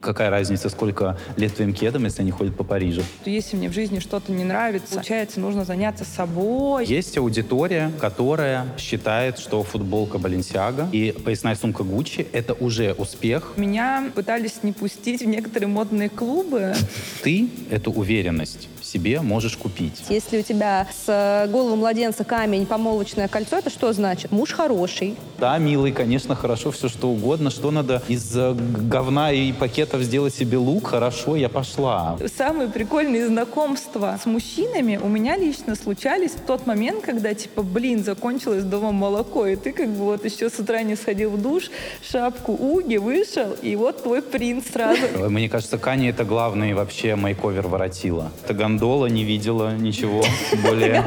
Какая разница, сколько лет твоим кедам, если они ходят по Парижу? Если мне в жизни что-то не нравится, получается, нужно заняться собой. Есть аудитория, которая считает, что футболка Баленсиага и поясная сумка Гуччи — это уже успех. Меня пытались не пустить в некоторые модные клубы. Ты эту уверенность себе можешь купить. Если у тебя с э, головы младенца камень, помолвочное кольцо, это что значит? Муж хороший. Да, милый, конечно, хорошо, все что угодно. Что надо из э, говна и пакетов сделать себе лук? Хорошо, я пошла. Самые прикольные знакомства с мужчинами у меня лично случались в тот момент, когда, типа, блин, закончилось дома молоко, и ты как бы вот еще с утра не сходил в душ, шапку уги, вышел, и вот твой принц сразу. Мне кажется, Кани это главный вообще майковер воротила. Это гондола не видела ничего более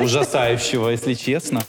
ужасающего, если честно.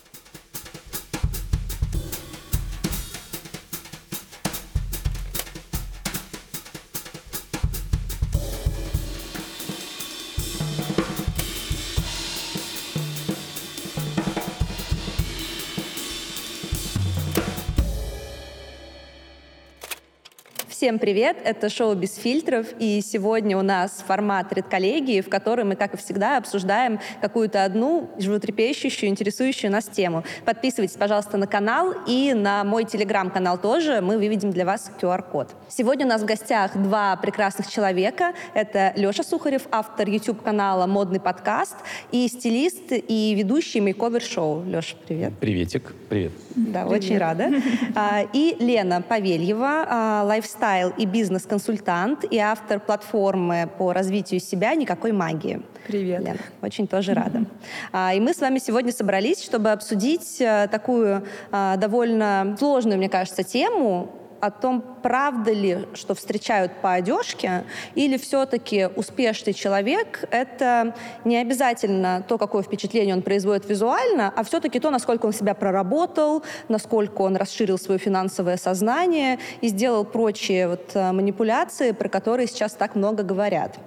Всем привет! Это шоу «Без фильтров», и сегодня у нас формат редколлегии, в котором мы, как и всегда, обсуждаем какую-то одну животрепещущую, интересующую нас тему. Подписывайтесь, пожалуйста, на канал и на мой телеграм-канал тоже. Мы выведем для вас QR-код. Сегодня у нас в гостях два прекрасных человека. Это Леша Сухарев, автор YouTube-канала «Модный подкаст» и стилист и ведущий makeover-шоу. Леша, привет. Приветик. Привет. Да, привет. очень рада. А, и Лена Павельева, а, lifestyle lifestyle и бизнес-консультант и автор платформы по развитию себя «Никакой магии». Привет. Лена, очень тоже рада. А, и мы с вами сегодня собрались, чтобы обсудить а, такую а, довольно сложную, мне кажется, тему, о том, правда ли, что встречают по одежке, или все-таки успешный человек — это не обязательно то, какое впечатление он производит визуально, а все-таки то, насколько он себя проработал, насколько он расширил свое финансовое сознание и сделал прочие вот э, манипуляции, про которые сейчас так много говорят.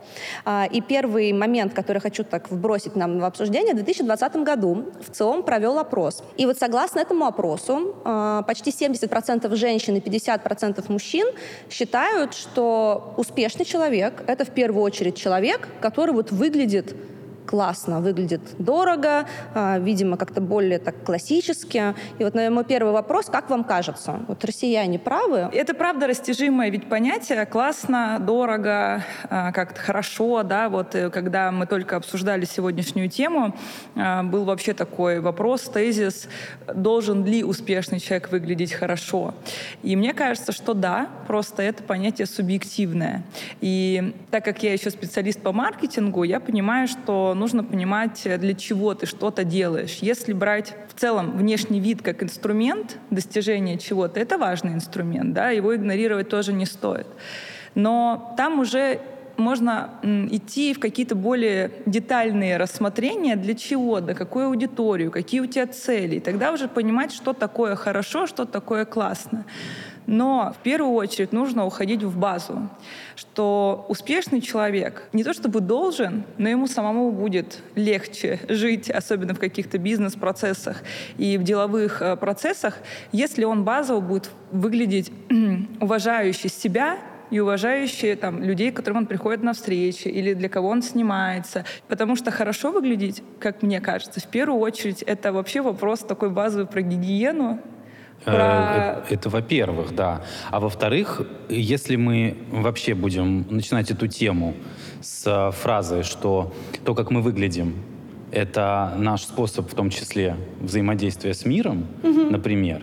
А, и первый момент, который хочу так вбросить нам в обсуждение, в 2020 году в ЦИОМ провел опрос. И вот согласно этому опросу э, почти 70% женщин и 50% 50% мужчин считают, что успешный человек — это в первую очередь человек, который вот выглядит классно, выглядит дорого, а, видимо, как-то более так классически. И вот, наверное, мой первый вопрос, как вам кажется, вот россияне правы? Это правда растяжимое ведь понятие классно, дорого, а, как-то хорошо, да, вот э, когда мы только обсуждали сегодняшнюю тему, а, был вообще такой вопрос, тезис, должен ли успешный человек выглядеть хорошо? И мне кажется, что да, просто это понятие субъективное. И так как я еще специалист по маркетингу, я понимаю, что нужно понимать, э, для чего ты что-то делаешь. Если брать в целом внешний вид как инструмент достижения чего-то, это важный инструмент, да, его игнорировать тоже не стоит. Но там уже можно идти в какие-то более детальные рассмотрения, для чего, до какой аудиторию, какие у тебя цели. И тогда уже понимать, что такое хорошо, что такое классно. Но в первую очередь нужно уходить в базу, что успешный человек не то чтобы должен, но ему самому будет легче жить, особенно в каких-то бизнес-процессах и в деловых э, процессах, если он базово будет выглядеть уважающий себя и уважающие там, людей, которым он приходит на встречи или для кого он снимается. Потому что хорошо выглядеть, как мне кажется, в первую очередь это вообще вопрос такой базовый про гигиену, про... Это, во-первых, да. А во-вторых, если мы вообще будем начинать эту тему с фразы, что то, как мы выглядим, это наш способ, в том числе, взаимодействия с миром, угу. например,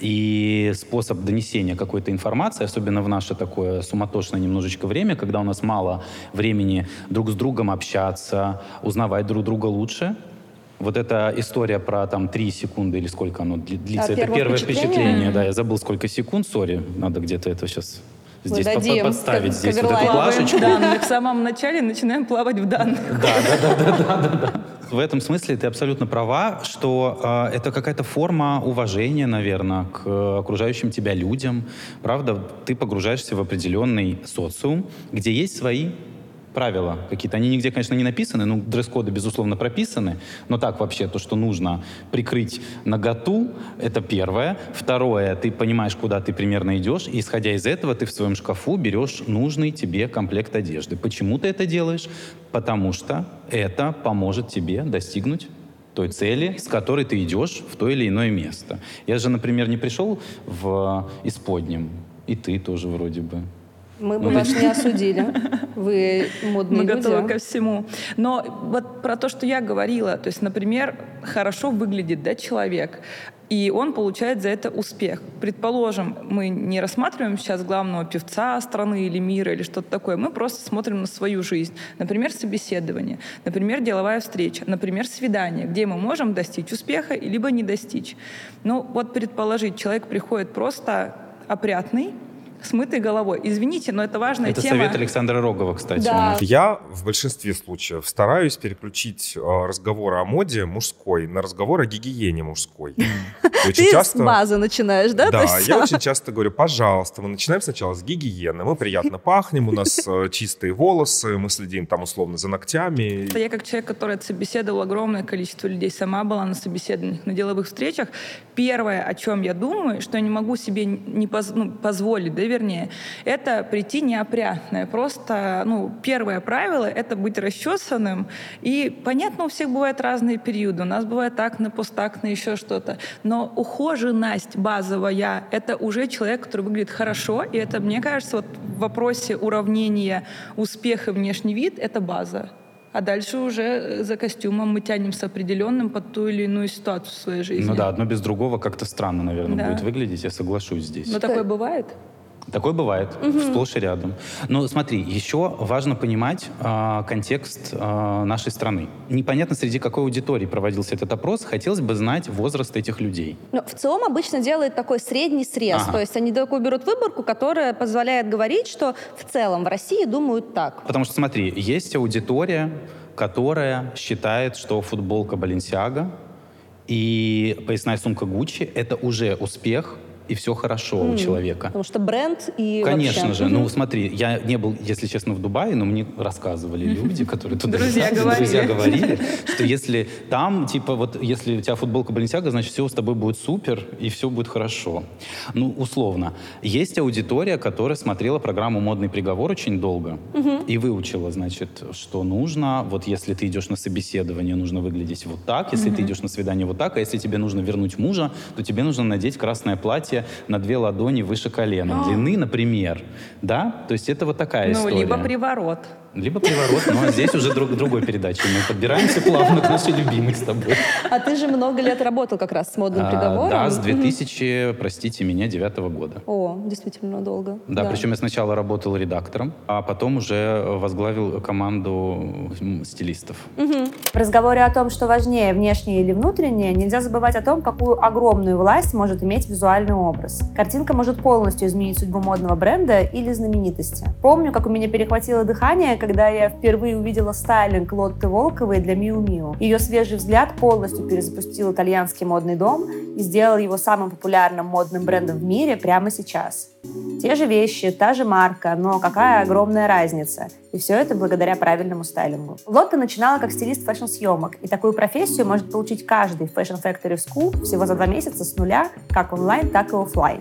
и способ донесения какой-то информации, особенно в наше такое суматошное немножечко время, когда у нас мало времени друг с другом общаться, узнавать друг друга лучше, вот эта история про там три секунды или сколько оно длится, а, это первое впечатление? впечатление, да, я забыл сколько секунд, сори, надо где-то это сейчас здесь дадим, подставить здесь вот эту плашечку. Данных. В самом начале начинаем плавать в данных. Да, да, да, да, да, да, да. В этом смысле ты абсолютно права, что э, это какая-то форма уважения, наверное, к окружающим тебя людям. Правда, ты погружаешься в определенный социум, где есть свои правила какие-то. Они нигде, конечно, не написаны, ну, дресс-коды, безусловно, прописаны, но так вообще, то, что нужно прикрыть наготу, это первое. Второе, ты понимаешь, куда ты примерно идешь, и исходя из этого ты в своем шкафу берешь нужный тебе комплект одежды. Почему ты это делаешь? Потому что это поможет тебе достигнуть той цели, с которой ты идешь в то или иное место. Я же, например, не пришел в исподнем, и ты тоже вроде бы. Мы бы ну, вас не осудили. Вы модные Мы люди. готовы ко всему. Но вот про то, что я говорила, то есть, например, хорошо выглядит да, человек, и он получает за это успех. Предположим, мы не рассматриваем сейчас главного певца страны или мира или что-то такое, мы просто смотрим на свою жизнь. Например, собеседование, например, деловая встреча, например, свидание, где мы можем достичь успеха, либо не достичь. Ну вот предположить, человек приходит просто опрятный, с мытой головой. Извините, но это важная это тема. Это совет Александра Рогова, кстати. Да. Я в большинстве случаев стараюсь переключить э, разговор о моде мужской на разговор о гигиене мужской. Ты часто... с базы начинаешь, да? Да, я очень часто говорю, пожалуйста, мы начинаем сначала с гигиены. Мы приятно пахнем, у нас э, чистые волосы, мы следим там условно за ногтями. Я как человек, который собеседовал огромное количество людей, сама была на собеседованиях, на деловых встречах, первое, о чем я думаю, что я не могу себе не поз... ну, позволить, да, вернее, это прийти неопрятное. Просто, ну, первое правило — это быть расчесанным. И, понятно, у всех бывают разные периоды. У нас бывает акне, постакне, еще что-то. Но ухоженность базовая — это уже человек, который выглядит хорошо. И это, мне кажется, вот в вопросе уравнения успеха внешний вид — это база. А дальше уже за костюмом мы тянемся определенным под ту или иную ситуацию в своей жизни. Ну да, одно без другого как-то странно, наверное, да. будет выглядеть, я соглашусь здесь. Но такое бывает? Такое бывает, угу. сплошь и рядом. Но смотри, еще важно понимать э, контекст э, нашей страны. Непонятно, среди какой аудитории проводился этот опрос. Хотелось бы знать возраст этих людей. Но в целом обычно делает такой средний срез. Ага. То есть они такую берут выборку, которая позволяет говорить, что в целом в России думают так. Потому что, смотри, есть аудитория, которая считает, что футболка Баленсиага и поясная сумка Гуччи — это уже успех — и все хорошо mm. у человека. Потому что бренд и Конечно вообще. же. Mm-hmm. Ну, смотри, я не был, если честно, в Дубае, но мне рассказывали люди, которые туда друзья говорили. друзья говорили, что если там, типа, вот, если у тебя футболка Баленсиага, значит, все с тобой будет супер, и все будет хорошо. Ну, условно. Есть аудитория, которая смотрела программу «Модный приговор» очень долго mm-hmm. и выучила, значит, что нужно, вот если ты идешь на собеседование, нужно выглядеть вот так, если mm-hmm. ты идешь на свидание вот так, а если тебе нужно вернуть мужа, то тебе нужно надеть красное платье на две ладони выше колена длины, например. Да? То есть это вот такая ну, история. Ну, либо приворот. Либо приворот, но здесь уже друг, другой передачи. Мы подбираемся плавно к нашей любимой с тобой. А ты же много лет работал как раз с модным а, приговором. Да, с 2000, простите меня, девятого года. О, действительно долго. Да, да, причем я сначала работал редактором, а потом уже возглавил команду стилистов. Угу. В разговоре о том, что важнее, внешнее или внутреннее, нельзя забывать о том, какую огромную власть может иметь визуальный образ. Картинка может полностью изменить судьбу модного бренда или знаменитости. Помню, как у меня перехватило дыхание, когда я впервые увидела стайлинг Лотты Волковой для Миу Миу. Ее свежий взгляд полностью перезапустил итальянский модный дом и сделал его самым популярным модным брендом в мире прямо сейчас. Те же вещи, та же марка, но какая огромная разница. И все это благодаря правильному стайлингу. Лотта начинала как стилист fashion-съемок, и такую профессию может получить каждый в Fashion Factory School всего за два месяца с нуля, как онлайн, так и офлайн.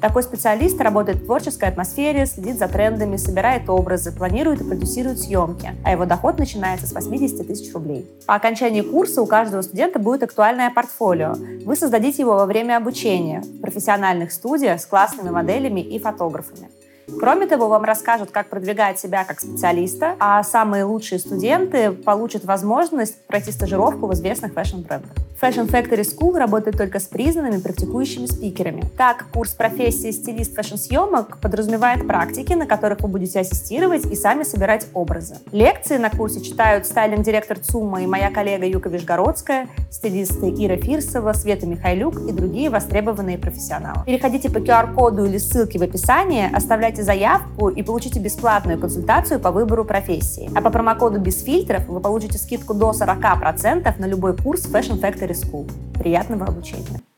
Такой специалист работает в творческой атмосфере, следит за трендами, собирает образы, планирует и продюсирует съемки, а его доход начинается с 80 тысяч рублей. По окончании курса у каждого студента будет актуальное портфолио. Вы создадите его во время обучения в профессиональных студиях с классными моделями и фотографами. Кроме того, вам расскажут, как продвигать себя как специалиста, а самые лучшие студенты получат возможность пройти стажировку в известных fashion-брендах. Fashion Factory School работает только с признанными практикующими спикерами. Так, курс профессии стилист fashion-съемок подразумевает практики, на которых вы будете ассистировать и сами собирать образы. Лекции на курсе читают стайлинг-директор ЦУМа и моя коллега Юка Вижгородская, стилисты Ира Фирсова, Света Михайлюк и другие востребованные профессионалы. Переходите по QR-коду или ссылке в описании, оставляйте заявку и получите бесплатную консультацию по выбору профессии. А по промокоду без фильтров вы получите скидку до 40% на любой курс Fashion Factory School. Приятного обучения!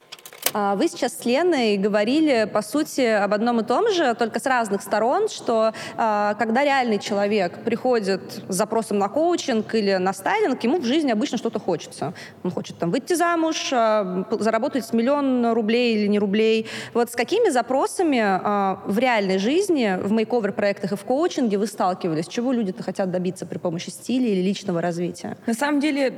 А, вы сейчас с Леной говорили, по сути, об одном и том же, только с разных сторон, что а, когда реальный человек приходит с запросом на коучинг или на стайлинг, ему в жизни обычно что-то хочется. Он хочет там выйти замуж, а, заработать миллион рублей или не рублей. Вот с какими запросами в реальной жизни, в мейковер-проектах и в коучинге вы сталкивались? Чего люди-то хотят добиться при помощи стиля или личного развития? На самом деле,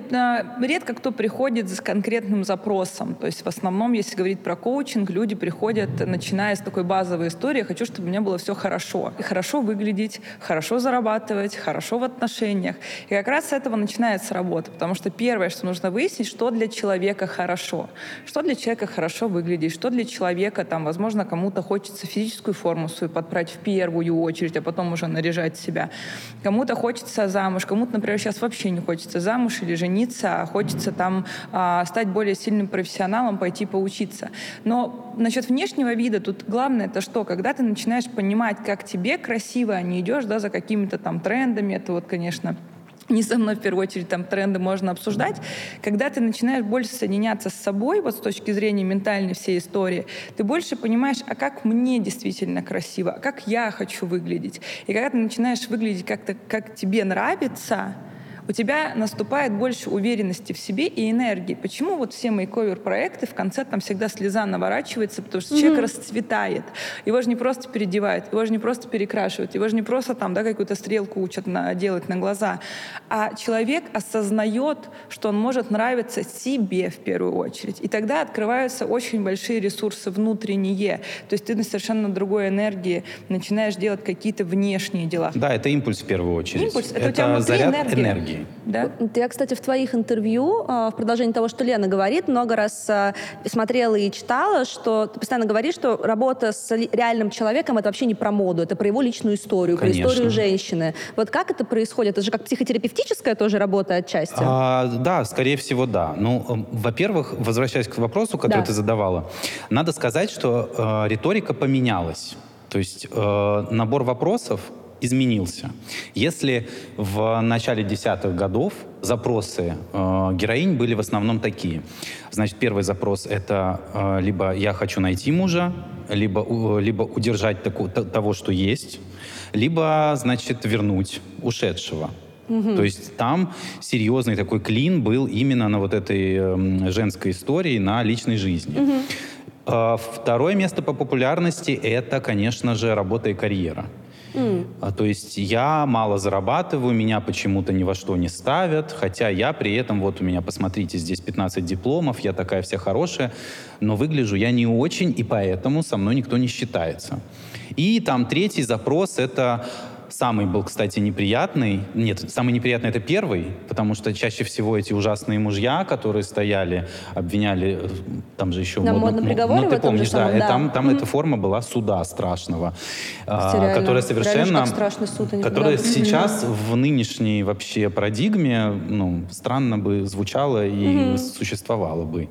редко кто приходит с конкретным запросом. То есть в основном, если говорить про коучинг, люди приходят, начиная с такой базовой истории, я хочу, чтобы у меня было все хорошо. И хорошо выглядеть, хорошо зарабатывать, хорошо в отношениях. И как раз с этого начинается работа, потому что первое, что нужно выяснить, что для человека хорошо. Что для человека хорошо выглядеть, что для человека, там, возможно, кому-то хочется физическую форму свою подправить в первую очередь, а потом уже наряжать себя. Кому-то хочется замуж, кому-то, например, сейчас вообще не хочется замуж или жениться, а хочется там а, стать более сильным профессионалом, пойти поучиться. Но насчет внешнего вида тут главное это что? Когда ты начинаешь понимать, как тебе красиво, а не идешь да, за какими-то там трендами, это вот, конечно, не со мной в первую очередь там тренды можно обсуждать, когда ты начинаешь больше соединяться с собой, вот с точки зрения ментальной всей истории, ты больше понимаешь, а как мне действительно красиво, а как я хочу выглядеть. И когда ты начинаешь выглядеть как-то, как тебе нравится, у тебя наступает больше уверенности в себе и энергии. Почему вот все мои ковер-проекты в конце там всегда слеза наворачивается, потому что mm-hmm. человек расцветает. Его же не просто переодевают, его же не просто перекрашивают, его же не просто там, да, какую-то стрелку учат на, делать на глаза, а человек осознает, что он может нравиться себе в первую очередь. И тогда открываются очень большие ресурсы внутренние. То есть ты на совершенно другой энергии начинаешь делать какие-то внешние дела. Да, это импульс в первую очередь. Импульс. Это, это у тебя заряд энергии. энергии энергии. Да? Я, кстати, в твоих интервью, а, в продолжении того, что Лена говорит, много раз а, смотрела и читала, что ты постоянно говоришь, что работа с реальным человеком — это вообще не про моду, это про его личную историю, Конечно. про историю женщины. Вот как это происходит? Это же как психотерапевтическая тоже работа отчасти? А, да, скорее всего, да. Ну, во-первых, возвращаясь к вопросу, который да. ты задавала, надо сказать, что э, риторика поменялась. То есть э, набор вопросов изменился. Если в начале десятых годов запросы э, героинь были в основном такие. Значит, первый запрос — это э, либо «я хочу найти мужа», либо, э, либо удержать таку, того, что есть, либо, значит, вернуть ушедшего. Угу. То есть там серьезный такой клин был именно на вот этой э, женской истории, на личной жизни. Угу. Второе место по популярности — это, конечно же, работа и карьера. Mm. А, то есть я мало зарабатываю, меня почему-то ни во что не ставят, хотя я при этом, вот у меня, посмотрите, здесь 15 дипломов, я такая вся хорошая, но выгляжу я не очень, и поэтому со мной никто не считается. И там третий запрос — это Самый был, кстати, неприятный. Нет, самый неприятный это первый, потому что чаще всего эти ужасные мужья, которые стояли, обвиняли, э, там же еще... На модном приговоре ну, ты помнишь, да, да. там, там mm-hmm. эта форма была суда страшного, а, которая совершенно... страшный суд, которая сейчас mm-hmm. в нынешней вообще парадигме, ну, странно бы звучала и mm-hmm. существовала бы.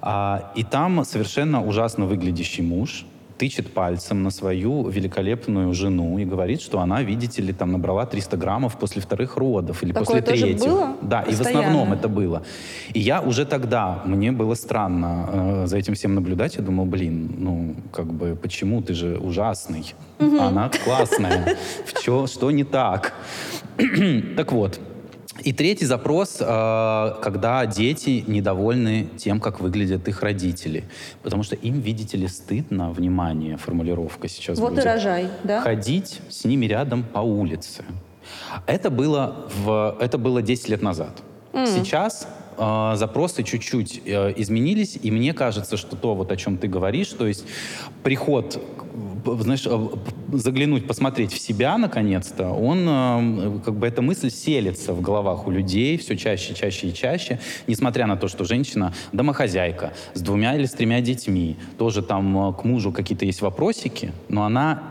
А, и там совершенно ужасно выглядящий муж, тычет пальцем на свою великолепную жену и говорит, что она, видите ли, там набрала 300 граммов после вторых родов или Такое после третьего. Было? Да, Постоянно. и в основном это было. И я уже тогда, мне было странно э, за этим всем наблюдать. Я думал, блин, ну, как бы, почему ты же ужасный? Угу. Она классная. Что не так? так вот, и третий запрос, э, когда дети недовольны тем, как выглядят их родители. Потому что им, видите ли, стыдно, внимание, формулировка сейчас Вот будет. и рожай, да? Ходить с ними рядом по улице. Это было, в, это было 10 лет назад. Mm. Сейчас э, запросы чуть-чуть э, изменились, и мне кажется, что то, вот о чем ты говоришь, то есть приход знаешь, э, заглянуть, посмотреть в себя, наконец-то, он, э, как бы эта мысль селится в головах у людей все чаще, чаще и чаще, несмотря на то, что женщина домохозяйка с двумя или с тремя детьми, тоже там э, к мужу какие-то есть вопросики, но она,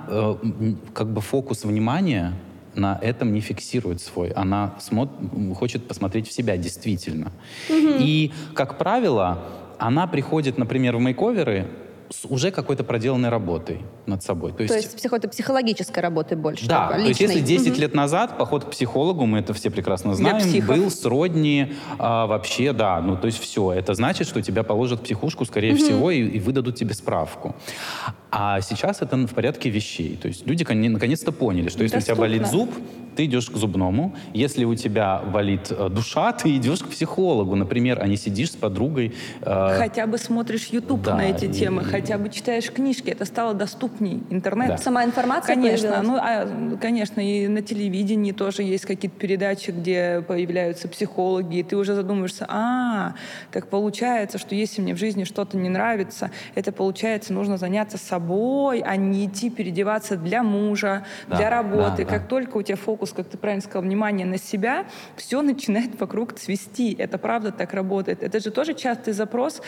как бы фокус внимания на этом не фиксирует свой. Она смотр, хочет посмотреть в себя действительно. Угу. И, как правило, она приходит, например, в мейковеры с уже какой-то проделанной работой над собой. То есть, то есть психо- психологической работы больше? Да, то есть если 10 угу. лет назад поход к психологу, мы это все прекрасно знаем, был сродни а, вообще, да, ну то есть все, это значит, что тебя положат в психушку, скорее угу. всего, и, и выдадут тебе справку. А сейчас это в порядке вещей. То есть люди наконец-то поняли, что если Доступно. у тебя болит зуб, ты идешь к зубному. Если у тебя болит э, душа, ты идешь к психологу, например, а не сидишь с подругой. Э... Хотя бы смотришь YouTube да, на эти и... хотя бы читаешь книжки. Это стало доступней. Интернет. Да. Сама информация Конечно. Ну, а, конечно, и на телевидении тоже есть какие-то передачи, где появляются психологи, и ты уже задумываешься, а, так получается, что если мне в жизни что-то не нравится, это получается нужно заняться собой, а не идти переодеваться для мужа, да, для работы. Да, как да. только у тебя фокус фокус, как ты правильно сказал, внимание на себя, все начинает вокруг цвести. Это правда так работает. Это же тоже частый запрос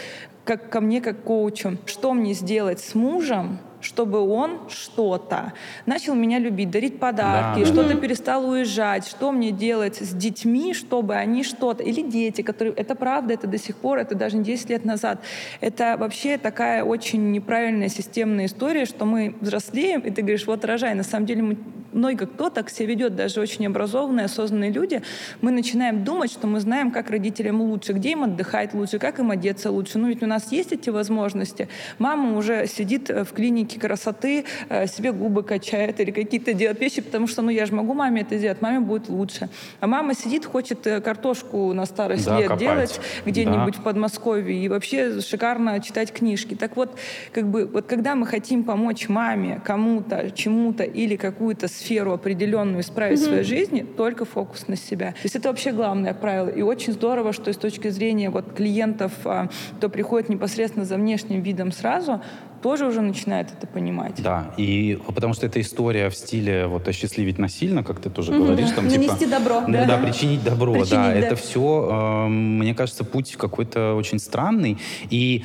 как ко мне, как коучу. Что мне сделать с мужем, чтобы он что-то начал меня любить, дарить подарки, да, что-то да. перестал уезжать, что мне делать с детьми, чтобы они что-то, или дети, которые, это правда, это до сих пор, это даже не 10 лет назад, это вообще такая очень неправильная системная история, что мы взрослеем, и ты говоришь, вот рожай, на самом деле мы, много кто так себя ведет, даже очень образованные, осознанные люди, мы начинаем думать, что мы знаем, как родителям лучше, где им отдыхать лучше, как им одеться лучше, ну ведь у нас есть эти возможности, мама уже сидит в клинике салончики красоты, э, себе губы качает или какие-то делает вещи, потому что, ну, я же могу маме это сделать, маме будет лучше. А мама сидит, хочет э, картошку на старость да, лет копать. делать где-нибудь да. в Подмосковье и вообще шикарно читать книжки. Так вот, как бы, вот когда мы хотим помочь маме, кому-то, чему-то или какую-то сферу определенную исправить mm-hmm. в своей жизни, только фокус на себя. То есть это вообще главное правило. И очень здорово, что с точки зрения вот клиентов, а, кто приходит непосредственно за внешним видом сразу, тоже уже начинает это понимать. Да, и потому что эта история в стиле вот осчастливить насильно, как ты тоже угу. говоришь, там Нанести типа... добро. Да, да, причинить добро, причинить, да, да. Это все, э, мне кажется, путь какой-то очень странный. И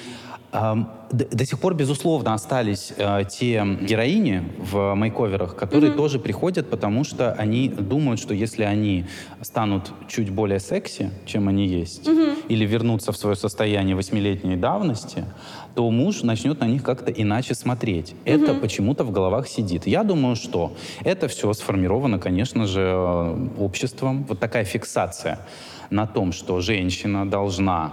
до сих пор, безусловно, остались э, те героини в мейковерах, которые mm-hmm. тоже приходят, потому что они думают, что если они станут чуть более секси, чем они есть, mm-hmm. или вернутся в свое состояние восьмилетней давности, то муж начнет на них как-то иначе смотреть. Mm-hmm. Это почему-то в головах сидит. Я думаю, что это все сформировано, конечно же, э, обществом. Вот такая фиксация на том, что женщина должна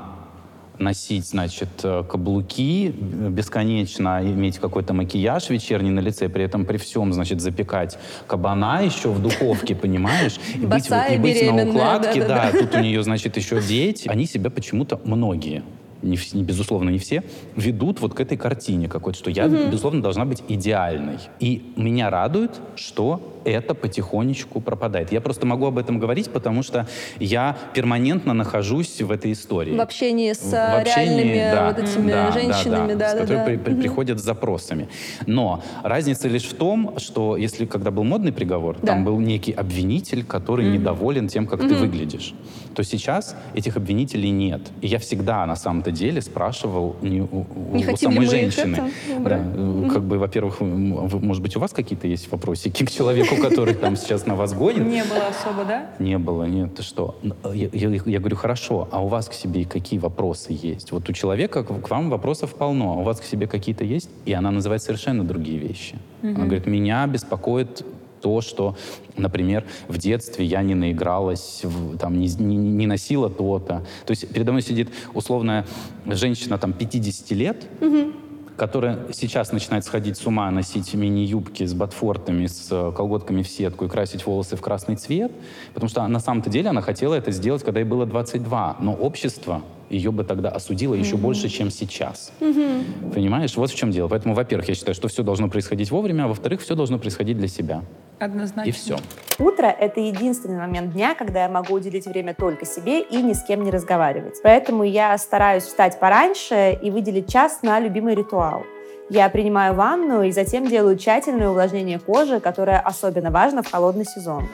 носить, значит, э, каблуки, бесконечно иметь какой-то макияж вечерний на лице, при этом при всем, значит, запекать кабана еще в духовке, понимаешь? И быть, и быть на укладке, да, тут у нее, значит, еще дети. Они себя почему-то многие не, не, безусловно, не все, ведут вот к этой картине какой-то, что я, угу. безусловно, должна быть идеальной. И меня радует, что это потихонечку пропадает. Я просто могу об этом говорить, потому что я перманентно нахожусь в этой истории. В общении с в общении, реальными да, вот этими да, женщинами, да, да, да, с которые да. При, при, приходят с запросами. Но разница лишь в том, что если когда был модный приговор, да. там был некий обвинитель, который mm-hmm. недоволен тем, как mm-hmm. ты выглядишь, то сейчас этих обвинителей нет. И я всегда на самом-то деле спрашивал не у, не у самой женщины. Да, mm-hmm. Как бы, во-первых, может быть, у вас какие-то есть вопросики к человеку, человеку, который там сейчас на вас гонит. Не было особо, да? Не было, нет, ты что? Я, я, я говорю, хорошо, а у вас к себе какие вопросы есть? Вот у человека к вам вопросов полно, а у вас к себе какие-то есть? И она называет совершенно другие вещи. Угу. Она говорит, меня беспокоит то, что, например, в детстве я не наигралась, там, не, не, не носила то-то. То есть передо мной сидит условная женщина там 50 лет, угу которая сейчас начинает сходить с ума, носить мини-юбки с ботфортами, с э, колготками в сетку и красить волосы в красный цвет, потому что на самом-то деле она хотела это сделать, когда ей было 22, но общество ее бы тогда осудило еще mm-hmm. больше, чем сейчас. Mm-hmm. Понимаешь? Вот в чем дело. Поэтому, во-первых, я считаю, что все должно происходить вовремя, а во-вторых, все должно происходить для себя. Однозначно. И все. Утро — это единственный момент дня, когда я могу уделить время только себе и ни с кем не разговаривать. Поэтому я стараюсь встать пораньше и выделить час на любимый ритуал. Я принимаю ванну и затем делаю тщательное увлажнение кожи, которое особенно важно в холодный сезон.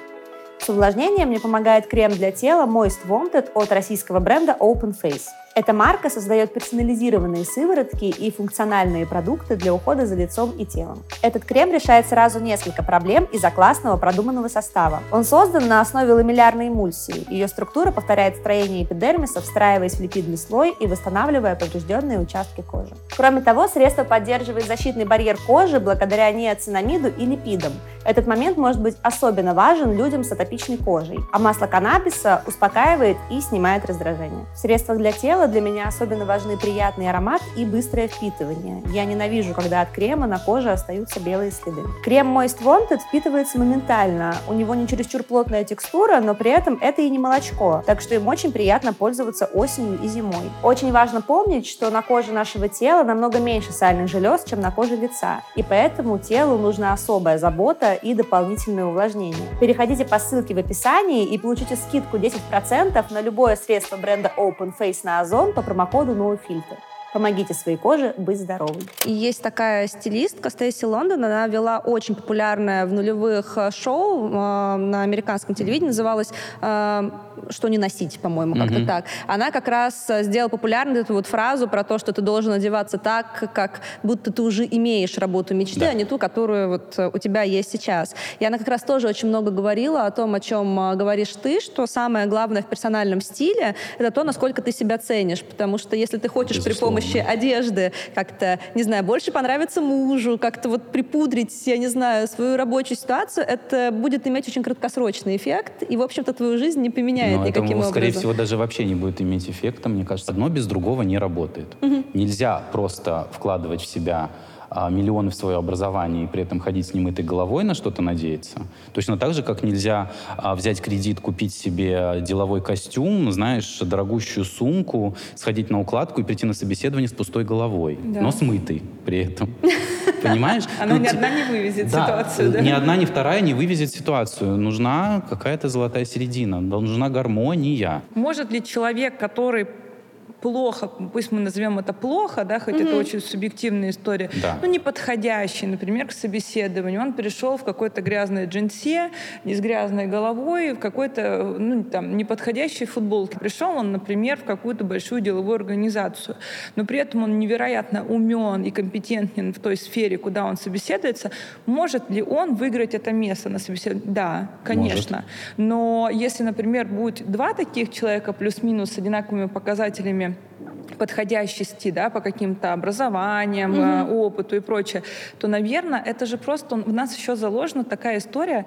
С увлажнением мне помогает крем для тела Moist Wanted от российского бренда Open Face. Эта марка создает персонализированные сыворотки и функциональные продукты для ухода за лицом и телом. Этот крем решает сразу несколько проблем из-за классного продуманного состава. Он создан на основе ламеллярной эмульсии. Ее структура повторяет строение эпидермиса, встраиваясь в липидный слой и восстанавливая поврежденные участки кожи. Кроме того, средство поддерживает защитный барьер кожи благодаря неоцинамиду и липидам. Этот момент может быть особенно важен людям с атопичной кожей, а масло каннабиса успокаивает и снимает раздражение. В средствах для тела тела для меня особенно важны приятный аромат и быстрое впитывание. Я ненавижу, когда от крема на коже остаются белые следы. Крем Moist Wanted впитывается моментально. У него не чересчур плотная текстура, но при этом это и не молочко, так что им очень приятно пользоваться осенью и зимой. Очень важно помнить, что на коже нашего тела намного меньше сальных желез, чем на коже лица, и поэтому телу нужна особая забота и дополнительное увлажнение. Переходите по ссылке в описании и получите скидку 10% на любое средство бренда Open Face на Озон Озон по промокоду NoFilter. Помогите своей коже быть здоровой. И есть такая стилистка Стейси Лондон. Она вела очень популярное в нулевых э, шоу э, на американском телевидении. Называлось э, «Что не носить», по-моему, как-то mm-hmm. так. Она как раз э, сделала популярной эту вот фразу про то, что ты должен одеваться так, как будто ты уже имеешь работу мечты, да. а не ту, которую вот э, у тебя есть сейчас. И она как раз тоже очень много говорила о том, о чем говоришь ты, что самое главное в персональном стиле — это то, насколько ты себя ценишь. Потому что если ты хочешь Безусловно. при помощи помощи одежды как-то, не знаю, больше понравится мужу, как-то вот припудрить, я не знаю, свою рабочую ситуацию, это будет иметь очень краткосрочный эффект, и, в общем-то, твою жизнь не поменяет Но никаким это, образом. скорее всего, даже вообще не будет иметь эффекта, мне кажется. Одно без другого не работает. Угу. Нельзя просто вкладывать в себя миллионы в свое образование и при этом ходить с немытой головой на что-то надеяться. Точно так же, как нельзя а, взять кредит, купить себе деловой костюм, знаешь, дорогущую сумку, сходить на укладку и прийти на собеседование с пустой головой, да. но с мытой при этом. Понимаешь? Она ну, ни одна не вывезет ситуацию, да? Ни одна, ни вторая не вывезет ситуацию. Нужна какая-то золотая середина, нужна гармония. Может ли человек, который плохо, пусть мы назовем это плохо, да, хоть mm-hmm. это очень субъективная история, да. ну, неподходящий, например, к собеседованию. Он пришел в какой-то грязной джинсе, не с грязной головой, в какой-то, ну, там, неподходящей футболке. Пришел он, например, в какую-то большую деловую организацию, но при этом он невероятно умен и компетентен в той сфере, куда он собеседуется. Может ли он выиграть это место на собеседовании? Да, конечно. Может. Но если, например, будет два таких человека плюс-минус с одинаковыми показателями подходящести да, по каким-то образованиям, угу. опыту и прочее, то, наверное, это же просто в нас еще заложена такая история,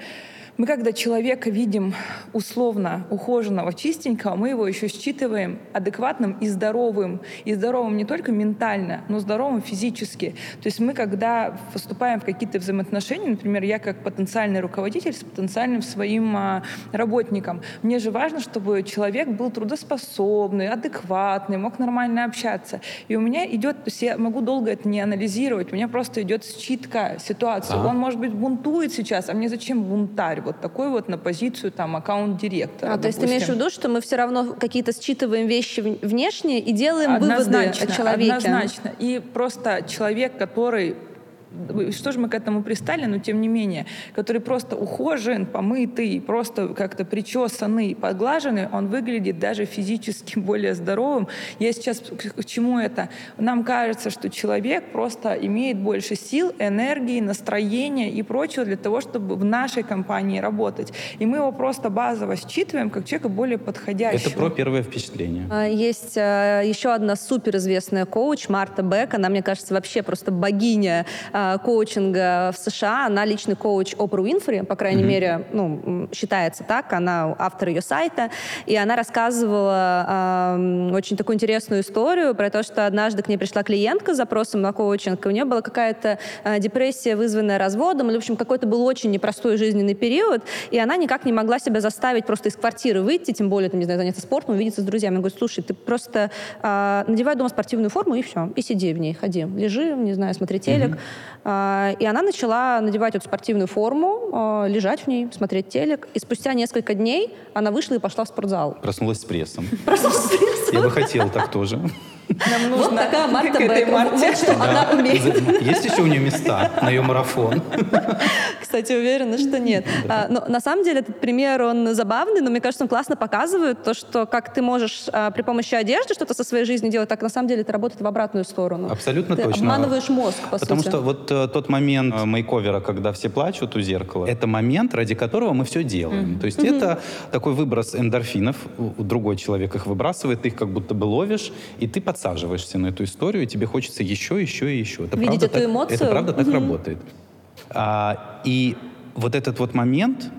мы когда человека видим условно ухоженного, чистенького, мы его еще считываем адекватным и здоровым. И здоровым не только ментально, но здоровым физически. То есть мы когда вступаем в какие-то взаимоотношения, например, я как потенциальный руководитель с потенциальным своим а, работником, мне же важно, чтобы человек был трудоспособный, адекватный, мог нормально общаться. И у меня идет, то есть я могу долго это не анализировать, у меня просто идет считка ситуации. А? Он, может быть, бунтует сейчас, а мне зачем бунтарь? Вот такой вот на позицию там аккаунт-директора. А, то есть ты имеешь в виду, что мы все равно какие-то считываем вещи внешние и делаем однозначно, выводы о человеке? Однозначно. И просто человек, который что же мы к этому пристали, но тем не менее, который просто ухожен, помытый, просто как-то причесанный, подглаженный, он выглядит даже физически более здоровым. Я сейчас к чему это? Нам кажется, что человек просто имеет больше сил, энергии, настроения и прочего для того, чтобы в нашей компании работать. И мы его просто базово считываем как человека более подходящего. Это про первое впечатление. А, есть а, еще одна суперизвестная коуч Марта Бек. Она, мне кажется, вообще просто богиня а, Э, коучинга в США. Она личный коуч Опру Уинфри, по крайней mm-hmm. мере, ну, считается так. Она автор ее сайта. И она рассказывала э, очень такую интересную историю про то, что однажды к ней пришла клиентка с запросом на коучинг, и у нее была какая-то э, депрессия, вызванная разводом, или, в общем, какой-то был очень непростой жизненный период, и она никак не могла себя заставить просто из квартиры выйти, тем более, там, не знаю, заняться спортом, увидеться с друзьями. Я говорю, слушай, ты просто э, надевай дома спортивную форму, и все, и сиди в ней, ходи, лежи, не знаю, смотри телек. Mm-hmm. А, и она начала надевать эту спортивную форму, а, лежать в ней, смотреть телек. И спустя несколько дней она вышла и пошла в спортзал. Проснулась с прессом. Проснулась с прессом. Я бы хотел так тоже. Нам нужно вот такая Марта Бек. Вот что она умеет. Есть еще у нее места на ее марафон? Кстати, уверена, что нет. А, но на самом деле этот пример, он забавный, но мне кажется, он классно показывает то, что как ты можешь а, при помощи одежды что-то со своей жизнью делать, так на самом деле это работает в обратную сторону. Абсолютно ты точно. обманываешь мозг, по Потому сути. что вот э, тот момент э, мейковера, когда все плачут у зеркала, это момент, ради которого мы все делаем. То есть это такой выброс эндорфинов, у- у другой человек их выбрасывает, ты их как будто бы ловишь, и ты подсаживаешься на эту историю, и тебе хочется еще, еще и еще. Это Видеть правда эту так- эмоцию? Это правда так работает. А, и вот этот вот момент,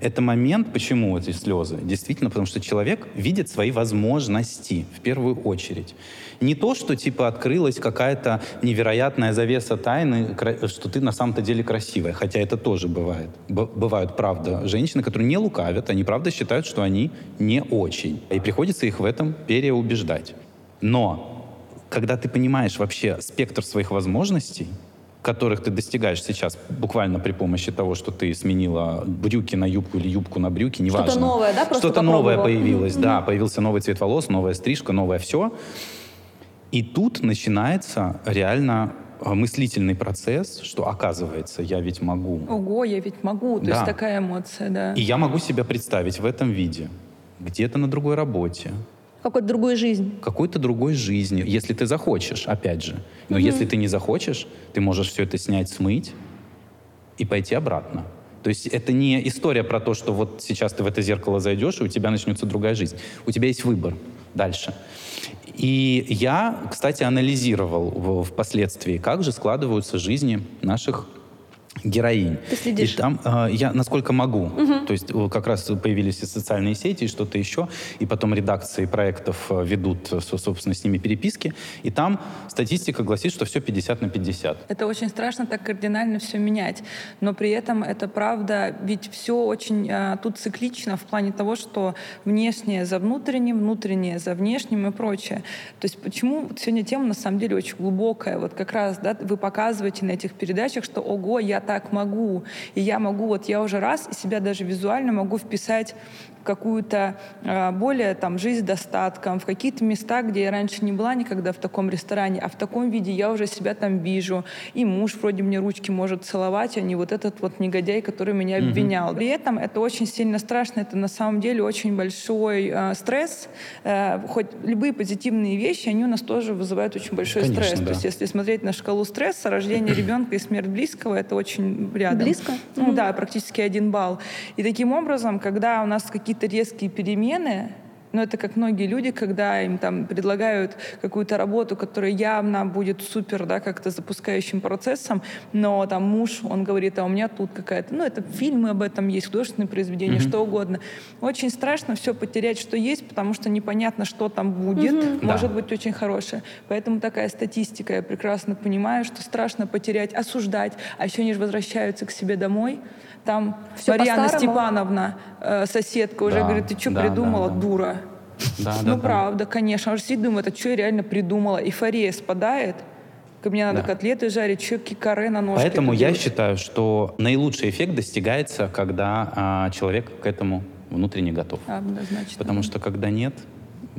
это момент, почему эти слезы? Действительно, потому что человек видит свои возможности в первую очередь. Не то, что типа открылась какая-то невероятная завеса тайны, что ты на самом-то деле красивая, хотя это тоже бывает. Б- бывают, правда, женщины, которые не лукавят, они правда считают, что они не очень. И приходится их в этом переубеждать. Но когда ты понимаешь вообще спектр своих возможностей, которых ты достигаешь сейчас буквально при помощи того, что ты сменила брюки на юбку или юбку на брюки, неважно. Что-то новое, да, Что-то новое появилось, да, появился новый цвет волос, новая стрижка, новое все. И тут начинается реально э, мыслительный процесс, что оказывается, я ведь могу. Ого, я ведь могу. То Да. есть такая эмоция, да. И я могу себя представить в этом виде, где-то на другой работе, Какой-то другой жизнь. какой-то другой жизни, если ты захочешь, опять же. Но если ты не захочешь, ты можешь все это снять, смыть и пойти обратно. То есть это не история про то, что вот сейчас ты в это зеркало зайдешь, и у тебя начнется другая жизнь. У тебя есть выбор дальше. И я, кстати, анализировал впоследствии, как же складываются жизни наших героинь. Ты следишь? И там э, я насколько могу. То есть э, как раз появились и социальные сети, и что-то еще, и потом редакции проектов э, ведут, э, со- собственно, с ними переписки, и там статистика гласит, что все 50 на 50. Это очень страшно так кардинально все менять. Но при этом это правда, ведь все очень а, тут циклично в плане того, что внешнее за внутренним, внутреннее за внешним и прочее. То есть почему сегодня тема на самом деле очень глубокая. Вот как раз да, вы показываете на этих передачах, что ого, я так могу. И я могу, вот я уже раз себя даже визуально могу вписать какую-то а, более там жизнь с достатком, в какие-то места, где я раньше не была никогда в таком ресторане, а в таком виде я уже себя там вижу. И муж вроде мне ручки может целовать, а не вот этот вот негодяй, который меня обвинял. При этом это очень сильно страшно, это на самом деле очень большой э, стресс. Э, хоть любые позитивные вещи, они у нас тоже вызывают очень большой Конечно, стресс. да. То есть если смотреть на шкалу стресса, рождение ребенка и смерть близкого, это очень рядом. Близко? Ну да, практически один балл. И таким образом, когда у нас какие-то резкие перемены, ну, это как многие люди, когда им там предлагают какую-то работу, которая явно будет супер, да, как-то запускающим процессом, но там муж, он говорит, а у меня тут какая-то, ну, это фильмы об этом есть, художественные произведения, что угодно. Очень страшно все потерять, что есть, потому что непонятно, что там будет, может Да. быть очень хорошее. Поэтому такая статистика, я прекрасно понимаю, что страшно потерять, осуждать, а еще они же возвращаются к себе домой, там Всё Марьяна по-старому. Степановна, э, соседка, уже Да, говорит, ты что да, придумала, да, да. дура? Да, ну, да, да. правда, конечно. Он же сидит, думает, а что я реально придумала? Эйфория спадает. Как мне надо Да. котлеты жарить, что кикаре на ножке. Поэтому я делать? считаю, что наилучший эффект достигается, когда а, человек к этому внутренне готов. Однозначно. Потому что когда нет,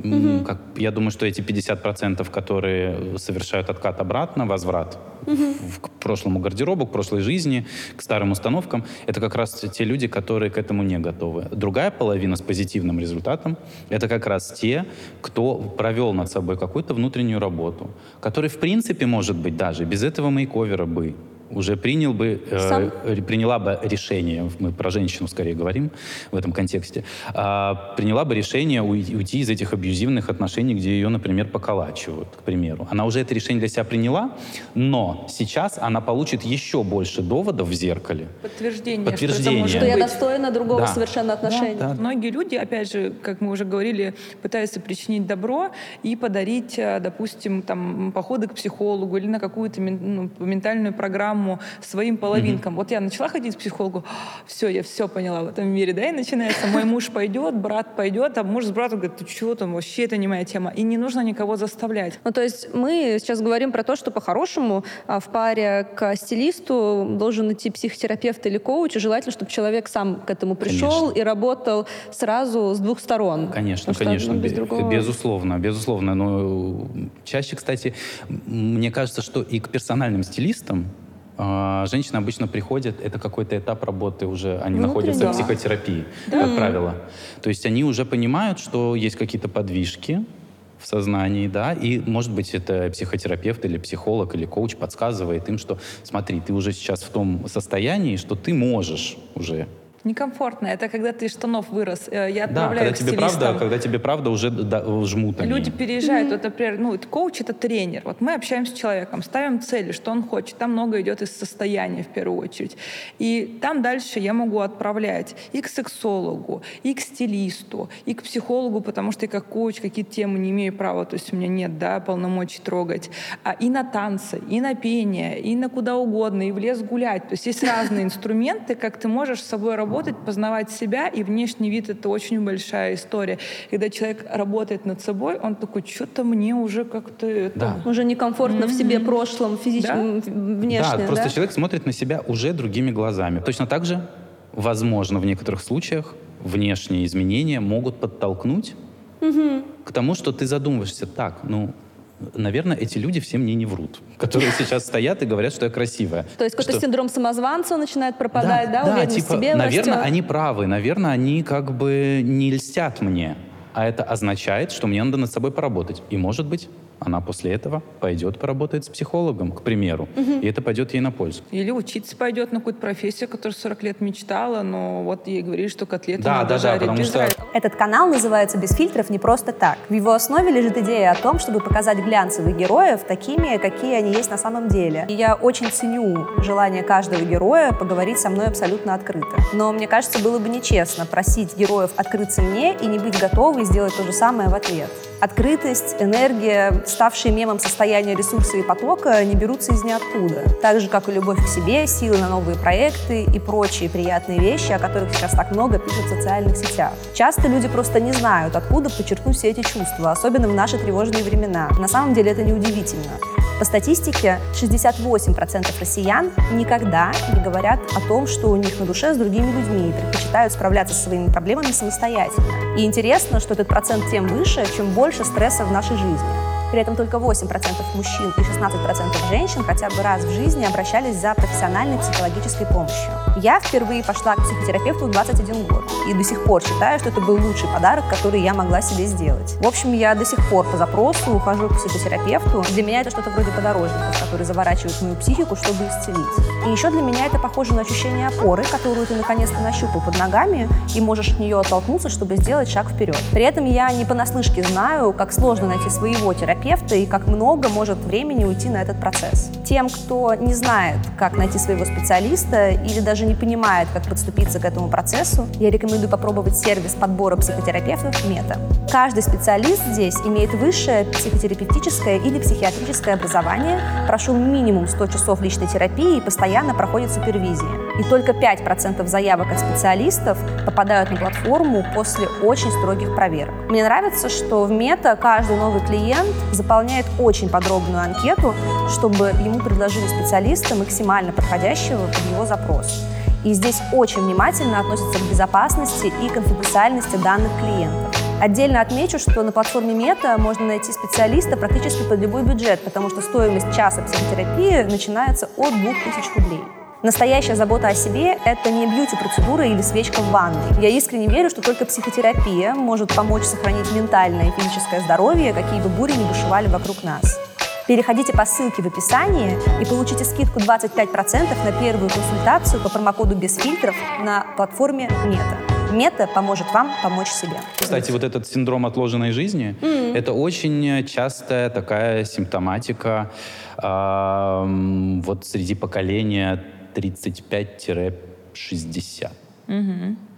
м, как, я думаю, что эти 50%, которые совершают откат обратно, возврат в- к прошлому гардеробу, к прошлой жизни, к старым установкам, это как раз те люди, которые к этому не готовы. Другая половина с позитивным результатом — это как раз те, кто провел над собой какую-то внутреннюю работу, который, в принципе, может быть, даже без этого мейковера бы уже принял бы, э, Сам. приняла бы решение, мы про женщину скорее говорим в этом контексте, а, приняла бы решение уй- уйти из этих абьюзивных отношений, где ее, например, поколачивают, к примеру. Она уже это решение для себя приняла, но сейчас она получит еще больше доводов в зеркале. Подтверждение, Подтверждение. что это может Что я достойна другого Да. совершенно отношения. Да, да. Многие люди, опять же, как мы уже говорили, пытаются причинить добро и подарить, э, допустим, там, походы к психологу или на какую-то мен- ну, ментальную программу своим половинкам. Вот я начала ходить к психологу, все, я все поняла в этом мире, да, и начинается, мой муж пойдет, брат пойдет, а муж с братом говорит, ты чего там, вообще это не моя тема. И не нужно никого заставлять. Ну, то есть мы сейчас говорим про то, что по-хорошему а, в паре к стилисту должен идти психотерапевт или коуч, и желательно, чтобы человек сам к этому пришел Конечно. и работал сразу с двух сторон. Конечно, что, конечно, ну, без бе- другого- безусловно, безусловно. Но чаще, кстати, мне кажется, что и к персональным стилистам а, женщины обычно приходят, это какой-то этап работы уже, они Внутренне. находятся Да. в психотерапии, как правило. То есть они уже понимают, что есть какие-то подвижки в сознании, да, и, может быть, это психотерапевт или психолог или коуч подсказывает им, что смотри, ты уже сейчас в том состоянии, что ты можешь уже Некомфортно. Это когда ты из штанов вырос. Э, Я Да, отправляю когда к тебе правда, когда тебе правда уже да, жмут они. Люди переезжают, вот, например, ну, это коуч — это тренер. Вот мы общаемся с человеком, ставим цели, что он хочет. Там много идет из состояния, в первую очередь. И там дальше я могу отправлять и к сексологу, и к стилисту, и к психологу, потому что я как коуч какие-то темы не имею права, то есть у меня нет да, полномочий трогать. А, и на танцы, и на пение, и на куда угодно, и в лес гулять. То есть есть разные инструменты, как ты можешь с собой работать, познавать себя, и внешний вид — это очень большая история. Когда человек работает над собой, он такой, что-то мне уже как-то... это, Да. Уже некомфортно в себе прошлом, физическом, внешне, да, просто да? человек смотрит на себя уже другими глазами. Точно так же, возможно, в некоторых случаях внешние изменения могут подтолкнуть к тому, что ты задумываешься, так, ну, наверное, эти люди все мне не врут, которые сейчас стоят и говорят, что я красивая. То есть какой-то Что- синдром самозванца начинает пропадать, да, уверенность типа, в себе наверное, растет. они правы, наверное, они как бы не льстят мне. А это означает, что мне надо над собой поработать. И, может быть, она после этого пойдет поработает с психологом, к примеру. И это пойдет ей на пользу. Или учиться пойдет на какую-то профессию, которую 40 лет мечтала, но вот ей говорили, что котлеты Да, надо да, да, жарить потому без что-. Этот канал называется «Без фильтров» не просто так. В его основе лежит идея о том, чтобы показать глянцевых героев такими, какие они есть на самом деле. И я очень ценю желание каждого героя поговорить со мной абсолютно открыто. Но мне кажется, было бы нечестно просить героев открыться мне и не быть готовой сделать то же самое в ответ. Открытость, энергия, ставшие мемом состояния ресурса и потока не берутся из ниоткуда. Так же, как и любовь к себе, силы на новые проекты и прочие приятные вещи, о которых сейчас так много пишут в социальных сетях. Часто люди просто не знают, откуда подчеркнуть все эти чувства, особенно в наши тревожные времена. На самом деле это неудивительно. По статистике, 68% россиян никогда не говорят о том, что у них на душе с другими людьми и предпочитают справляться со своими проблемами самостоятельно. И интересно, что этот процент тем выше, чем больше стресса в нашей жизни. При этом только 8% мужчин и 16% женщин хотя бы раз в жизни обращались за профессиональной психологической помощью. Я впервые пошла к психотерапевту в 21 год и до сих пор считаю, что это был лучший подарок, который я могла себе сделать. В общем, я до сих пор по запросу ухожу к психотерапевту. Для меня это что-то вроде подорожников, которые заворачивают мою психику, чтобы исцелить. И еще для меня это похоже на ощущение опоры, которую ты наконец-то нащупал под ногами и можешь от нее оттолкнуться, чтобы сделать шаг вперед. При этом я не понаслышке знаю, как сложно найти своего терапевта и как много может времени уйти на этот процесс. Тем, кто не знает, как найти своего специалиста или даже не понимает, как подступиться к этому процессу, я рекомендую попробовать сервис подбора психотерапевтов «Мета». Каждый специалист здесь имеет высшее психотерапевтическое или психиатрическое образование, прошел минимум 100 часов личной терапии и постоянно проходит супервизии. И только 5% заявок от специалистов попадают на платформу после очень строгих проверок. Мне нравится, что в Мета каждый новый клиент заполняет очень подробную анкету, чтобы ему предложили специалиста максимально подходящего под его запрос. И здесь очень внимательно относятся к безопасности и конфиденциальности данных клиентов. Отдельно отмечу, что на платформе Мета можно найти специалиста практически под любой бюджет, потому что стоимость часа психотерапии начинается от 2000 рублей. Настоящая забота о себе – это не бьюти-процедура или свечка в ванной. Я искренне верю, что только психотерапия может помочь сохранить ментальное и физическое здоровье, какие бы бури ни бушевали вокруг нас. Переходите по ссылке в описании и получите скидку 25% на первую консультацию по промокоду без фильтров на платформе Мета. Мета поможет вам помочь себе. Кстати, вот этот синдром отложенной жизни, это очень частая такая симптоматика ам, вот среди поколения 35-60.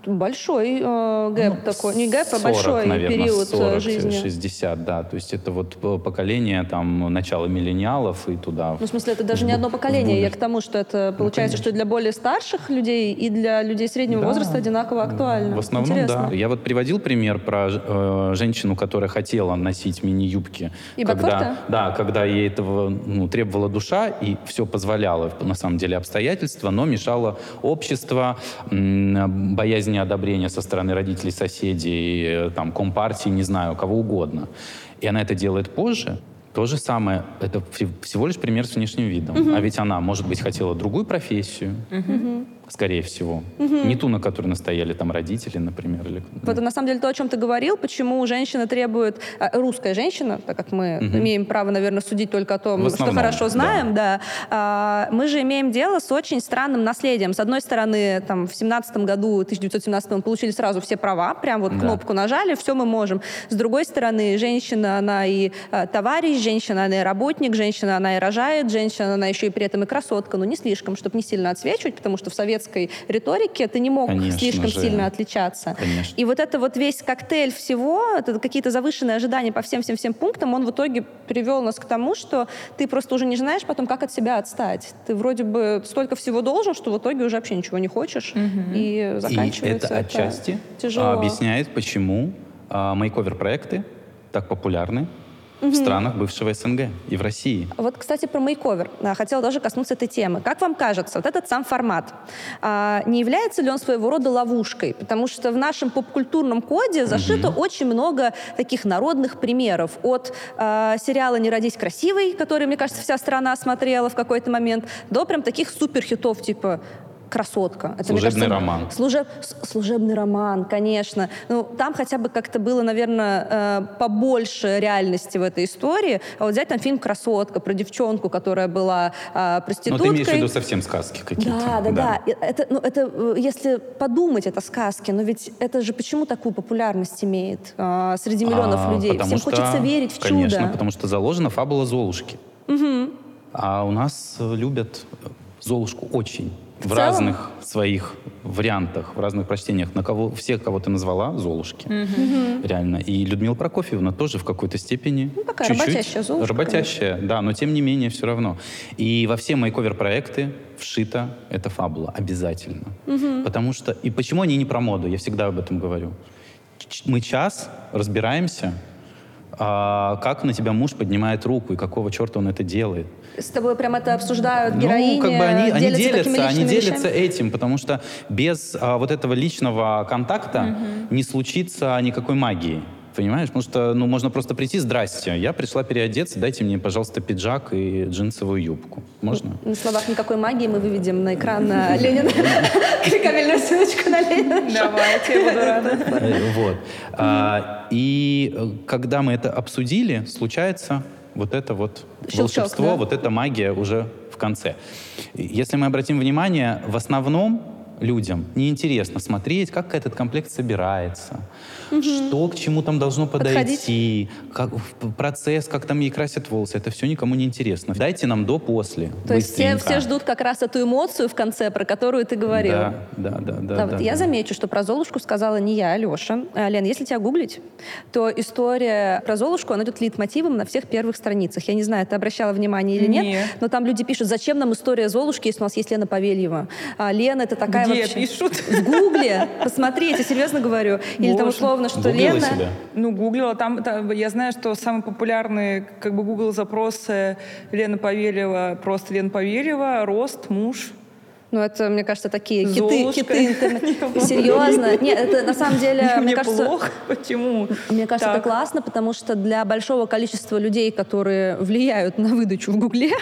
Большой э, gap такой. Не gap, а 40, большой наверное, период э, 40, жизни. 60, да. То есть это вот п- поколение там начала миллениалов и туда. Ну, в смысле, это даже не одно поколение. Я к тому, что это получается, что конечно. для более старших людей и для людей среднего Да. возраста одинаково актуально. В основном, Интересно. да. Я вот приводил пример про э, женщину, которая хотела носить мини-юбки. И когда, ботфорты? Да, когда ей этого ну, требовала душа, и все позволяло, на самом деле, обстоятельства, но мешало общество, боязнь неодобрения со стороны родителей, соседей, э, там, компартии, не знаю, кого угодно. И она это делает позже, То же самое, это всего лишь пример с внешним видом. Угу. А ведь она, может быть, хотела другую профессию. Угу скорее всего. Угу. Не ту, на которой настояли там родители, например. Или... Вот на самом деле то, о чем ты говорил, почему женщина требует, а, русская женщина, так как мы угу. имеем право, наверное, судить только о том, основном, что хорошо знаем, да, да а, мы же имеем дело с очень странным наследием. С одной стороны, там, в 17 году, 1917 мы получили сразу все права, прям вот да. кнопку нажали, все мы можем. С другой стороны, женщина, она и а, товарищ, женщина, она и работник, женщина, она и рожает, женщина, она еще и при этом и красотка, но не слишком, чтобы не сильно отсвечивать, потому что в Совет советской риторике ты не мог Конечно слишком же. сильно отличаться. Конечно. И вот это вот весь коктейль всего, это какие-то завышенные ожидания по всем-всем-всем пунктам, он в итоге привел нас к тому, что ты просто уже не знаешь потом, как от себя отстать. Ты вроде бы столько всего должен, что в итоге уже вообще ничего не хочешь. Угу. И заканчивается И это отчасти тяжело. объясняет, почему а, мейковер-проекты так популярны угу. в странах бывшего СНГ и в России. Вот, кстати, про мейковер. Хотела даже коснуться этой темы. Как вам кажется, вот этот сам формат, а, не является ли он своего рода ловушкой? Потому что в нашем попкультурном коде зашито угу. очень много таких народных примеров. От а, сериала «Не родись красивой», который, мне кажется, вся страна смотрела в какой-то момент, до прям таких суперхитов типа красотка. Это, служебный кажется, роман. Служеб, служебный роман, конечно. Ну, там хотя бы как-то было, наверное, э, побольше реальности в этой истории. А вот взять там фильм «Красотка» про девчонку, которая была э, проституткой. Ну, ты имеешь в виду совсем сказки какие-то. Да, да, да. да. Это, ну, это, э, если подумать, это сказки, но ведь это же почему такую популярность имеет э, среди миллионов а, людей? Всем что, хочется верить в конечно, чудо. Конечно, потому что заложена фабула Золушки. Угу. А у нас любят Золушку очень в, в разных своих вариантах, в разных прочтениях. На кого, всех, кого ты назвала, Золушки. Угу. Реально. И Людмила Прокофьевна тоже в какой-то степени ну, такая чуть-чуть, работящая Золушка. Работящая, конечно. да, но тем не менее все равно. И во все мои ковер-проекты вшита эта фабула обязательно. Угу. Потому что... И почему они не про моду? Я всегда об этом говорю. Мы час разбираемся, а, как на тебя муж поднимает руку и какого черта он это делает. С тобой прям это обсуждают героини? Ну, как бы они, они делятся, они делятся этим, потому что без а, вот этого личного контакта угу. не случится никакой магии. Понимаешь? Потому что, ну, можно просто прийти, здрасте, я пришла переодеться, дайте мне, пожалуйста, пиджак и джинсовую юбку. Можно? На словах никакой магии мы выведем на экран на Ленина. Кликабельную ссылочку на Ленина. Давайте, буду рада. Э, вот. А, и э, когда мы это обсудили, случается вот это вот волшебство, вот эта магия уже в конце. Если мы обратим внимание, в основном людям неинтересно смотреть, как этот комплект собирается, угу. что к чему там должно подойти, как, процесс, как там ей красят волосы. Это все никому не интересно. Дайте нам до-после. То есть все, все ждут как раз эту эмоцию в конце, про которую ты говорил. Да, да, да. да, да, да я да. замечу, что про Золушку сказала не я, а Леша. А, Лен, если тебя гуглить, то история про Золушку, она идет лейтмотивом на всех первых страницах. Я не знаю, ты обращала внимание или нет, нет но там люди пишут, зачем нам история Золушки, если у нас есть Лена Павельева. А, Лена — это такая Где вообще... пишут? В Гугле. Посмотрите, серьезно говорю. Или Боже. там условно, что Гуглила Лена... себя? Ну, гуглила. Там, там, я знаю, что самые популярные как бы Google запросы Лена Павелева, просто Лена Павелева, рост, муж. Ну, это, мне кажется, такие киты, киты интернета. Серьезно? Нет, это на самом деле, мне кажется... плохо. Почему? Мне кажется, это классно, потому что для большого количества людей, которые влияют на выдачу в Гугле,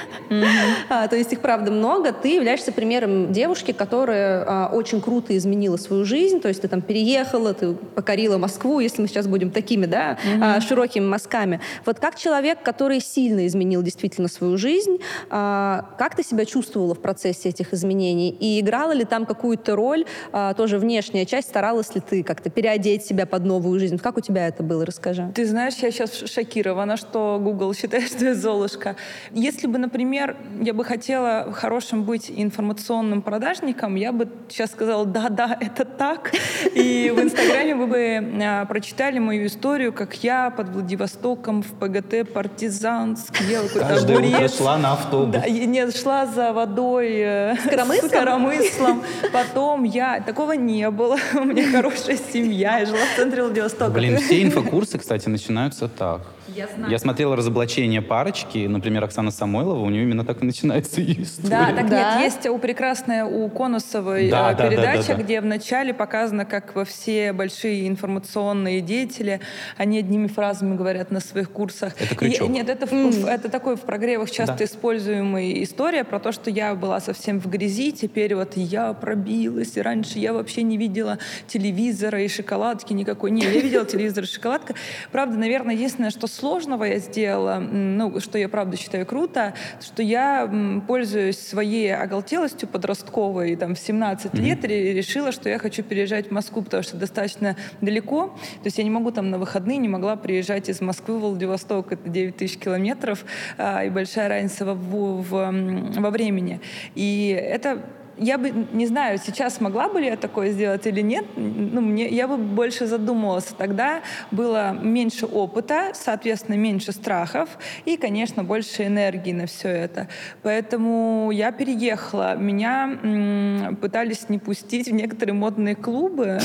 а, то есть их, правда, много, ты являешься примером девушки, которая а, очень круто изменила свою жизнь, то есть ты там переехала, ты покорила Москву, если мы сейчас будем такими, да, а, широкими мазками. Вот как человек, который сильно изменил действительно свою жизнь, как ты себя чувствовала в процессе этих изменений? Изменений? И играла ли там какую-то роль а, тоже внешняя часть? Старалась ли ты как-то переодеть себя под новую жизнь? Как у тебя это было? Расскажи. Ты знаешь, я сейчас шокирована, что Google считает, что я Золушка. Если бы, например, я бы хотела хорошим быть информационным продажником, я бы сейчас сказала, да-да, это так. И в Инстаграме вы бы а, прочитали мою историю, как я под Владивостоком в ПГТ Партизанск ела какой-то огурец. шла на автобус. Да, нет, шла за водой. Э, с коромыслом? Коромыслом. Потом я... Такого не было. У меня хорошая семья. Я жила в центре Владивостока. Блин, все инфокурсы, кстати, начинаются так. Я знаю. Я смотрел разоблачение парочки, например, Оксана Самойлова, у нее именно так и начинается ее история. Да, так Да. нет, есть у прекрасная у Конусовой Да, э, да, да, передача, да, да. где вначале показано, как во все большие информационные деятели, они одними фразами говорят на своих курсах. Это крючок. И- нет, это, в- это такой в прогревах часто Да. используемая история про то, что я была совсем в грязи, теперь вот я пробилась, и раньше я вообще не видела телевизора и шоколадки никакой. Не, я видела телевизор и шоколадка. Правда, наверное, единственное, что сложного я сделала, ну, что я правда считаю круто, что я, м, пользуясь своей оголтелостью подростковой, там, в 17 лет, ре- решила, что я хочу переезжать в Москву, потому что достаточно далеко. То есть я не могу там на выходные, не могла приезжать из Москвы в Владивосток, это 9 тысяч километров, а, и большая разница во, в- в, м, во времени. И это я бы не знаю, сейчас смогла бы ли я такое сделать или нет. Ну, мне, я бы больше задумывалась. Тогда было меньше опыта, соответственно, меньше страхов и, конечно, больше энергии на все это. Поэтому я переехала. Меня м, пытались не пустить в некоторые модные клубы.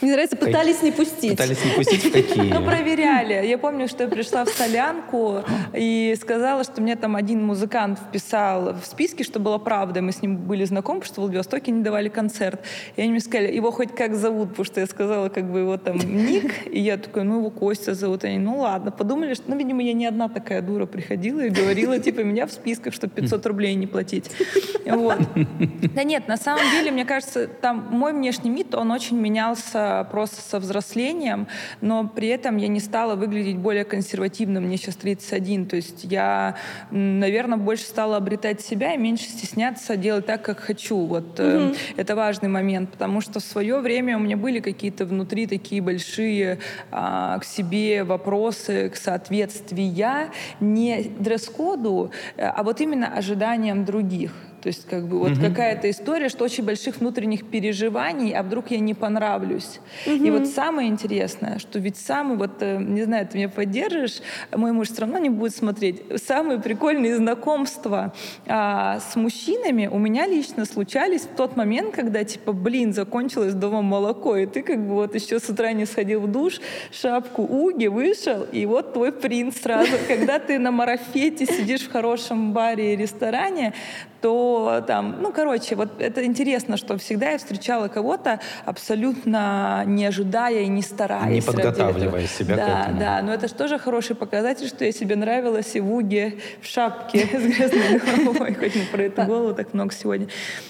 Мне нравится, пытались не пустить. Пытались не пустить в какие? Ну, проверяли. Я помню, что я пришла в солянку и сказала, что мне там один музыкант вписал в списке, что было правда. Мы с ним были знакомы, что в Владивостоке не давали концерт. И они мне сказали, его хоть как зовут, потому что я сказала как бы его там ник. И я такой, ну, его Костя зовут. Они, ну, ладно. Подумали, что, ну, видимо, я не одна такая дура приходила и говорила, типа, меня в списках, чтобы 500 рублей не платить. Вот. Да нет, на самом деле, мне кажется, там мой внешний вид, он очень менялся просто со взрослением, но при этом я не стала выглядеть более консервативно. Мне сейчас 31, то есть я, наверное, больше стала обретать себя и меньше стесняться делать так, как хочу. Вот э, это важный момент, потому что в свое время у меня были какие-то внутри такие большие а, к себе вопросы, к соответствия не дресс-коду, э, а вот именно ожиданиям других. То есть как бы вот какая-то история, что очень больших внутренних переживаний, а вдруг я не понравлюсь. И вот самое интересное, что ведь самый вот, э, не знаю, ты меня поддержишь, мой муж все равно не будет смотреть, самые прикольные знакомства а, с мужчинами у меня лично случались в тот момент, когда типа, блин, закончилось дома молоко, и ты как бы вот еще с утра не сходил в душ, шапку уги, вышел, и вот твой принц сразу. Когда ты на марафете сидишь в хорошем баре и ресторане, то там, ну, короче, вот это интересно, что всегда я встречала кого-то абсолютно не ожидая и не стараясь. Не подготавливая себя к да, этому. Да, но это же тоже хороший показатель, что я себе нравилась и в уге, в шапке с грязной головой, хоть мы про эту голову так много сегодня.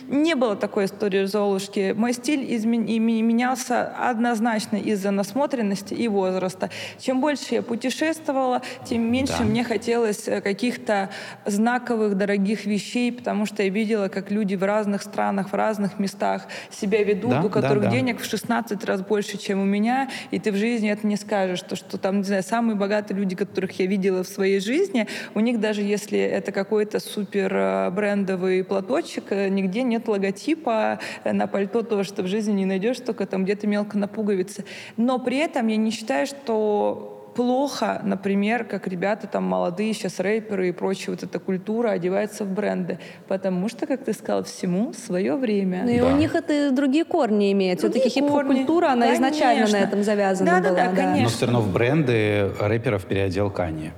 Не было такой истории в Золушке. Мой стиль менялся однозначно из-за насмотренности и возраста. Чем больше я путешествовала, тем меньше Да. мне хотелось э, каких-то знаковых, дорогих вещей, потому что я видела, как люди в разных странах, в разных местах себя ведут, Да, у да, которых да. денег в 16 раз больше, чем у меня, и ты в жизни это не скажешь, то, что там, не знаю, самые богатые люди, которых я видела в своей жизни, у них даже если это какой-то супер э, брендовый платочек, э, нигде нет логотипа, э, на пальто тоже ты в жизни не найдешь, только там где-то мелко на пуговице. Но при этом я не считаю, что плохо, например, как ребята там молодые сейчас рэперы и прочая вот эта культура одевается в бренды, потому что, как ты сказал, всему свое время. Ну и Да. у них это другие корни имеет. Все-таки хип-хоп-культура, она изначально на Конечно. этом завязана Да-да-да, была. конечно. Но все равно в бренды рэперов переодел Канье,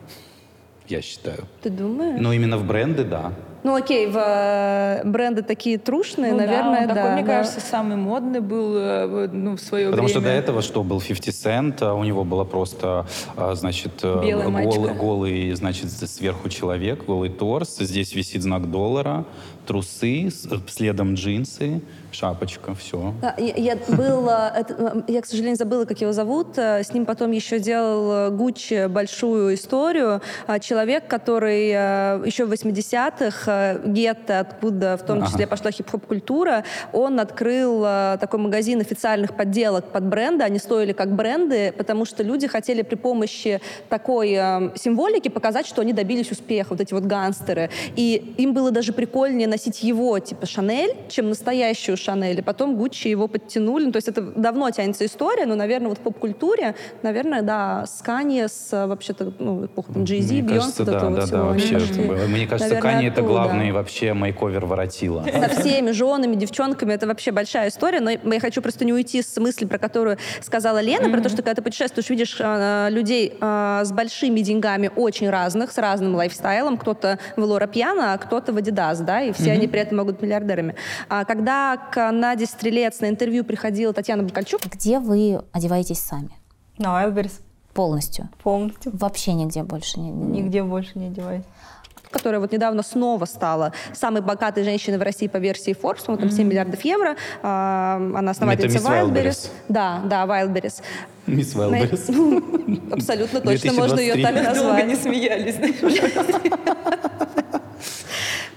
я считаю. Ты думаешь? Но именно в бренды, да. Ну окей, в, э, бренды такие трушные, Ну да, наверное, он да. такой, мне да. кажется, самый модный был э, в- ну, в свое Потому что до время. этого что был 50 Cent, а у него было просто, а, значит, э, Белая гол- голый, значит, сверху человек, голый торс, здесь висит знак доллара, трусы, следом джинсы, шапочка, все. Да, я, я был, это, э, я, к сожалению, забыла, как его зовут. Э, С ним потом еще делал э, Гуччи большую историю. А, Человек, который еще в 80-х, э, гетто, откуда в том Ага. числе пошла хип-хоп-культура, он открыл такой магазин официальных подделок под бренды. Они стоили как бренды, потому что люди хотели при помощи такой символики показать, что они добились успеха, вот эти вот гангстеры. И им было даже прикольнее носить его, типа Шанель, чем настоящую Шанель. И потом Гуччи его подтянули. Ну, то есть это давно тянется история, но, наверное, вот в поп-культуре, наверное, да, с Канье, с э, вообще-то, ну, эпоху кажется, вот да, да, всего. да, они вообще. пошли, Мне кажется, наверное, Канье это главный вообще мейковер воротила. Со всеми женами, девчонками. Это вообще большая история. Но я хочу просто не уйти с мысли, про которую сказала Лена, про то, что когда ты путешествуешь, видишь э, людей э, с большими деньгами очень разных, с разным лайфстайлом. Кто-то в Лора Пьяна, а кто-то в Адидас, да, и все они при этом могут быть миллиардерами. А когда к Наде Стрелец на интервью приходила Татьяна Бакальчук, Где вы одеваетесь сами? На Wildberries Полностью? полностью. Вообще нигде больше не... Нигде больше не одеваюсь. которая вот недавно снова стала самой богатой женщиной в России по версии Forbes, по-моему, там 7 миллиардов евро. А, Она основательница Wildberries. Wildberries. Да, да, Wildberries. Мисс Велберис. Абсолютно точно можно ее так 2023. Долго не назвать. смеялись.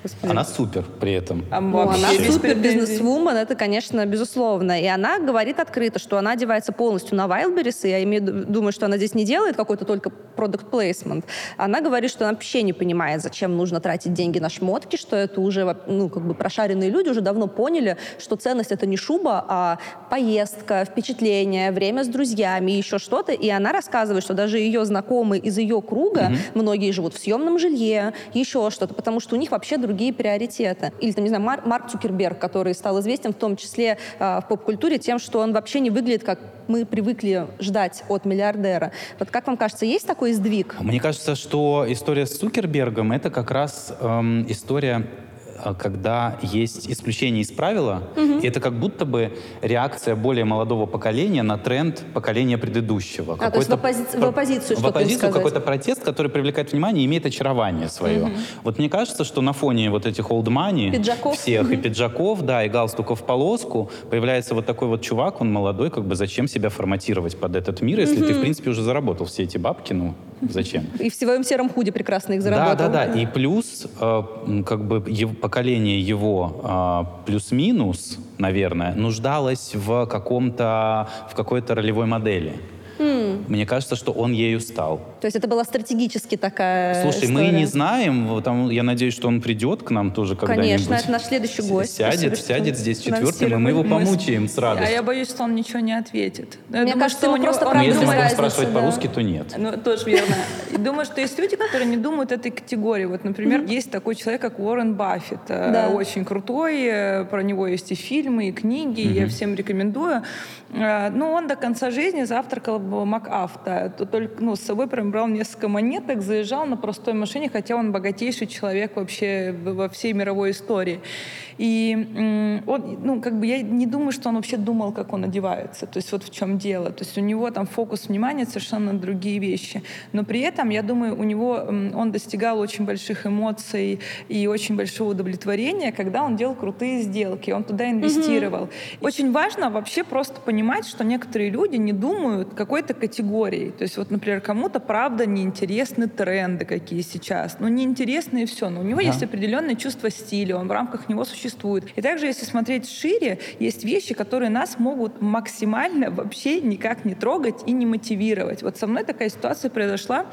знаешь. Она супер при этом. А Ну, она супер бизнесвумен, это, конечно, безусловно. И она говорит открыто, что она одевается полностью на Wildberries, и я имею, в виду- думаю, что она здесь не делает какой-то только продукт placement. Она говорит, что она вообще не понимает, зачем нужно тратить деньги на шмотки, что это уже, ну, как бы прошаренные люди уже давно поняли, что ценность это не шуба, а поездка, впечатление, время с друзьями, еще что-то. И она рассказывает, что даже ее знакомые из ее круга, многие живут в съемном жилье, еще что-то, потому что у них вообще другие приоритеты. Или, там, не знаю, Мар- Марк Цукерберг, который стал известен в том числе а, в поп-культуре тем, что он вообще не выглядит, как мы привыкли ждать от миллиардера. Вот как вам кажется, есть такой сдвиг? Мне кажется, что история с Цукербергом это как раз эм, история э, когда есть исключение из правила, и это как будто бы реакция более молодого поколения на тренд поколения предыдущего. А, то есть в оппози- в оппозицию В оппозицию какой-то протест, который привлекает внимание и имеет очарование свое. Вот мне кажется, что на фоне вот этих old money Пиджаков. всех, и пиджаков, да, и галстуков в полоску, появляется вот такой вот чувак, он молодой, как бы зачем себя форматировать под этот мир, если ты, в принципе, уже заработал все эти бабки, ну, зачем? И в своем сером худе прекрасно их Да, заработал. да, да. И плюс, э, как бы поколение его э, плюс-минус, наверное, нуждалось в каком-то, в какой-то ролевой модели. Мне кажется, что он ею стал. То есть это была стратегически такая Слушай, мы история. не знаем, там, я надеюсь, что он придет к нам тоже когда-нибудь. Конечно, это наш следующий гость. Сядет, Спасибо, сядет здесь четвертым, и мы его Мы с- помучаем с А радостью. я боюсь, что он ничего не ответит. Но я Мне думаю, кажется, что у ему него- просто он Но если мы будем спрашивать да. по-русски, то нет. Ну, тоже верно. Думаю, что есть люди, которые не думают этой категории. Вот, например, есть такой человек, как Уоррен Баффет. э, Да. Очень крутой. э, Про него есть и фильмы, и книги. Я всем рекомендую. Э, Ну, он до конца жизни завтракал в МакАвто. То Только, ну, с собой прям брал несколько монеток, заезжал на простой машине, хотя он богатейший человек вообще во всей мировой истории. И он, ну, как бы я не думаю, что он вообще думал, как он одевается. То есть вот в чем дело. То есть у него там фокус внимания совершенно другие вещи. Но при этом, я думаю, у него он достигал очень больших эмоций и очень большого удовлетворения, когда он делал крутые сделки, он туда инвестировал. Очень важно вообще просто понимать, что некоторые люди не думают какой-то категорией. То есть вот, например, кому-то правда неинтересны тренды, какие сейчас. Ну, неинтересны и все. Но у него есть определенное чувство стиля, он в рамках него существует. И также, если смотреть шире, есть вещи, которые нас могут максимально вообще никак не трогать и не мотивировать. Вот со мной такая ситуация произошла,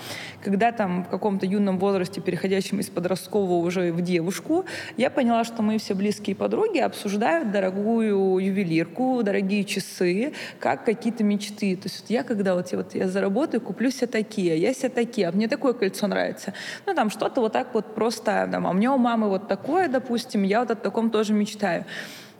когда там в каком-то юном возрасте, переходящем из подросткового уже в девушку, я поняла, что мои все близкие подруги обсуждают дорогую ювелирку, дорогие часы, как какие-то мечты. То есть вот я когда вот я, вот я заработаю, куплю себе такие, я себе такие, а мне такое кольцо нравится. Ну там что-то вот так вот просто, там, а меня у мамы вот такое, допустим, я вот о таком тоже мечтаю.